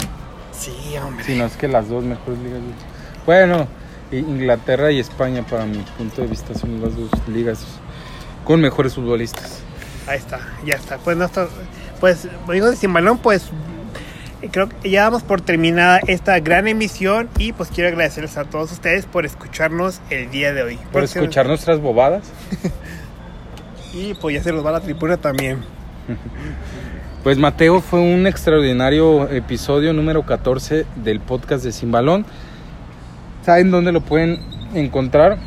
Sí, hombre. Si no es que las dos mejores ligas del mundo. Bueno, Inglaterra y España, para mi punto de vista, son las dos ligas con mejores futbolistas. Ahí está, ya está. Pues no está, pues amigos de Sin Balón, pues creo que ya damos por terminada esta gran emisión y pues quiero agradecerles a todos ustedes por escucharnos el día de hoy. Por Porque- escuchar nuestras bobadas. <laughs> Y pues ya se los va la tripura también. <laughs> Pues Mateo fue un extraordinario episodio número 14 del podcast de Sin Balón. ¿Saben dónde lo pueden encontrar?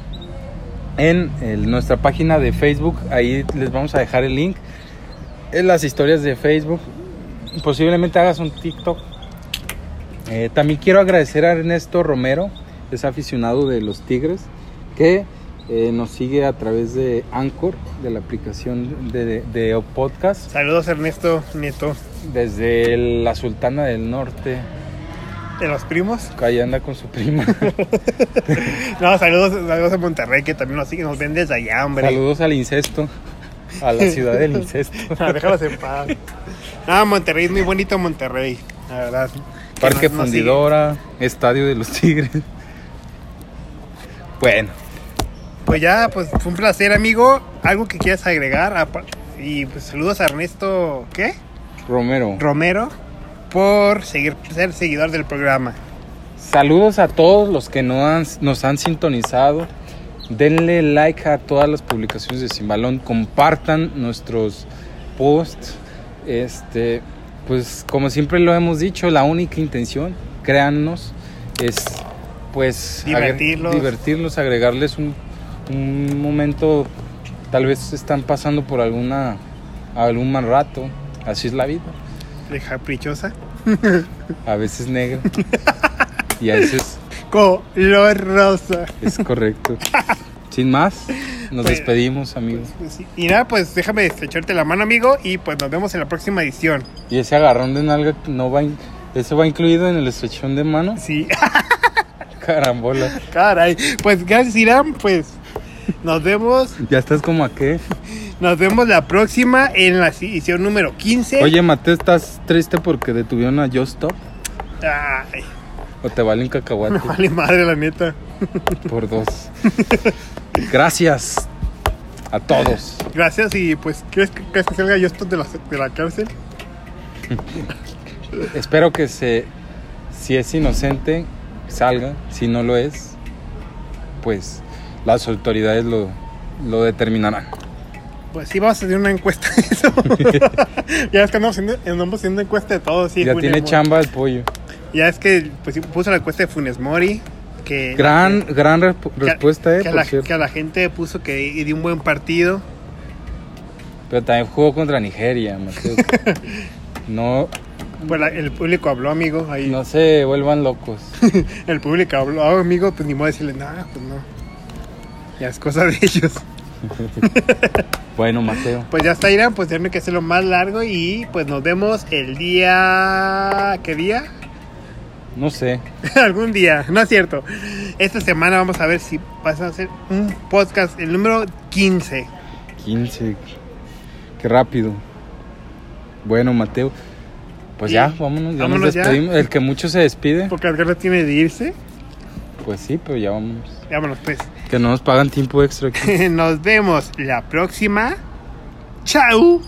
En el- nuestra página de Facebook. Ahí les vamos a dejar el link. En las historias de Facebook. Posiblemente hagas un TikTok. Eh, también quiero agradecer a Ernesto Romero, es aficionado de los Tigres, que eh, nos sigue a través de Anchor, de la aplicación de, de, de podcast Saludos Ernesto Nieto desde la Sultana del Norte, de los primos. ahí anda con su prima. <laughs> No, saludos, saludos a Monterrey que también nos siguen, nos ven desde allá, hombre. Saludos al incesto, a la ciudad del incesto. <laughs> Ah, Déjalos en paz. No, Monterrey es muy bonito Monterrey, la verdad. Que Parque Fundidora, Estadio de los Tigres. Bueno, Pues ya, pues fue un placer, amigo. ¿Algo que quieras agregar? Y pues saludos a Ernesto, ¿qué? Romero. Romero, por seguir, ser seguidor del programa. Saludos a todos los que no han- nos han sintonizado. Denle like a todas las publicaciones de Simbalón. Compartan nuestros posts. Este, pues como siempre lo hemos dicho, la única intención, créannos, es pues agre- Divertirlos. divertirlos, agregarles un, un momento, tal vez están pasando por alguna algún mal rato, así es la vida, De caprichosa. a veces negra <laughs> y a veces Color rosa. es correcto. Sin más, nos Pues- despedimos, amigos. Pues sí. Y nada, pues déjame estrecharte la mano, amigo, y pues nos vemos en la próxima edición. Y ese agarrón de nalga no va, in- eso va incluido en el estrechón de mano. Sí, <laughs> Carambola. caray. Pues gracias, Irán, pues nos vemos. Ya estás como a qué. Nos vemos la próxima en la edición número 15. Oye, Mateo, ¿estás triste porque detuvieron a Just Stop? Ay, ¿O te valen cacahuate vale madre, la neta. por dos? Gracias a todos. Gracias y pues, ¿crees que, crees que salga yo esto de la, de la cárcel? Espero que se, si es inocente, salga. Si no lo es, pues las autoridades lo, lo determinarán. Pues sí, vamos a hacer una encuesta de eso. <laughs> ya es que andamos haciendo, andamos haciendo encuesta de todo, sí. ya tiene chamba el pollo. Ya es que pues, puso la encuesta de Funes Mori. Que, Gran, gran que- respuesta, eh, que, por la, cierto. que a la gente puso que dio un buen partido. Pero también jugó contra Nigeria, Mateo. <laughs> No, Pues la- el público habló, amigo. Ahí. no se vuelvan locos. <laughs> El público habló, "Ah, amigo, pues ni modo de decirle nada, pues no. Ya es cosa de ellos. <laughs> Bueno, Mateo. Pues ya está, Irán, pues tiene que hacerlo más largo y pues nos vemos el día... ¿Qué día? No sé. <laughs> Algún día, no es cierto. Esta semana vamos a ver si vas a hacer un podcast, el número 15. 15. Qué rápido. Bueno, Mateo. Pues Sí. ya, vámonos. Ya Vámonos nos ya. despedimos. El que mucho se despide. Porque Edgar tiene de irse. Pues sí, pero ya vámonos. Vámonos pues. Que no nos pagan tiempo extra aquí. <laughs> Nos vemos la próxima. Chao.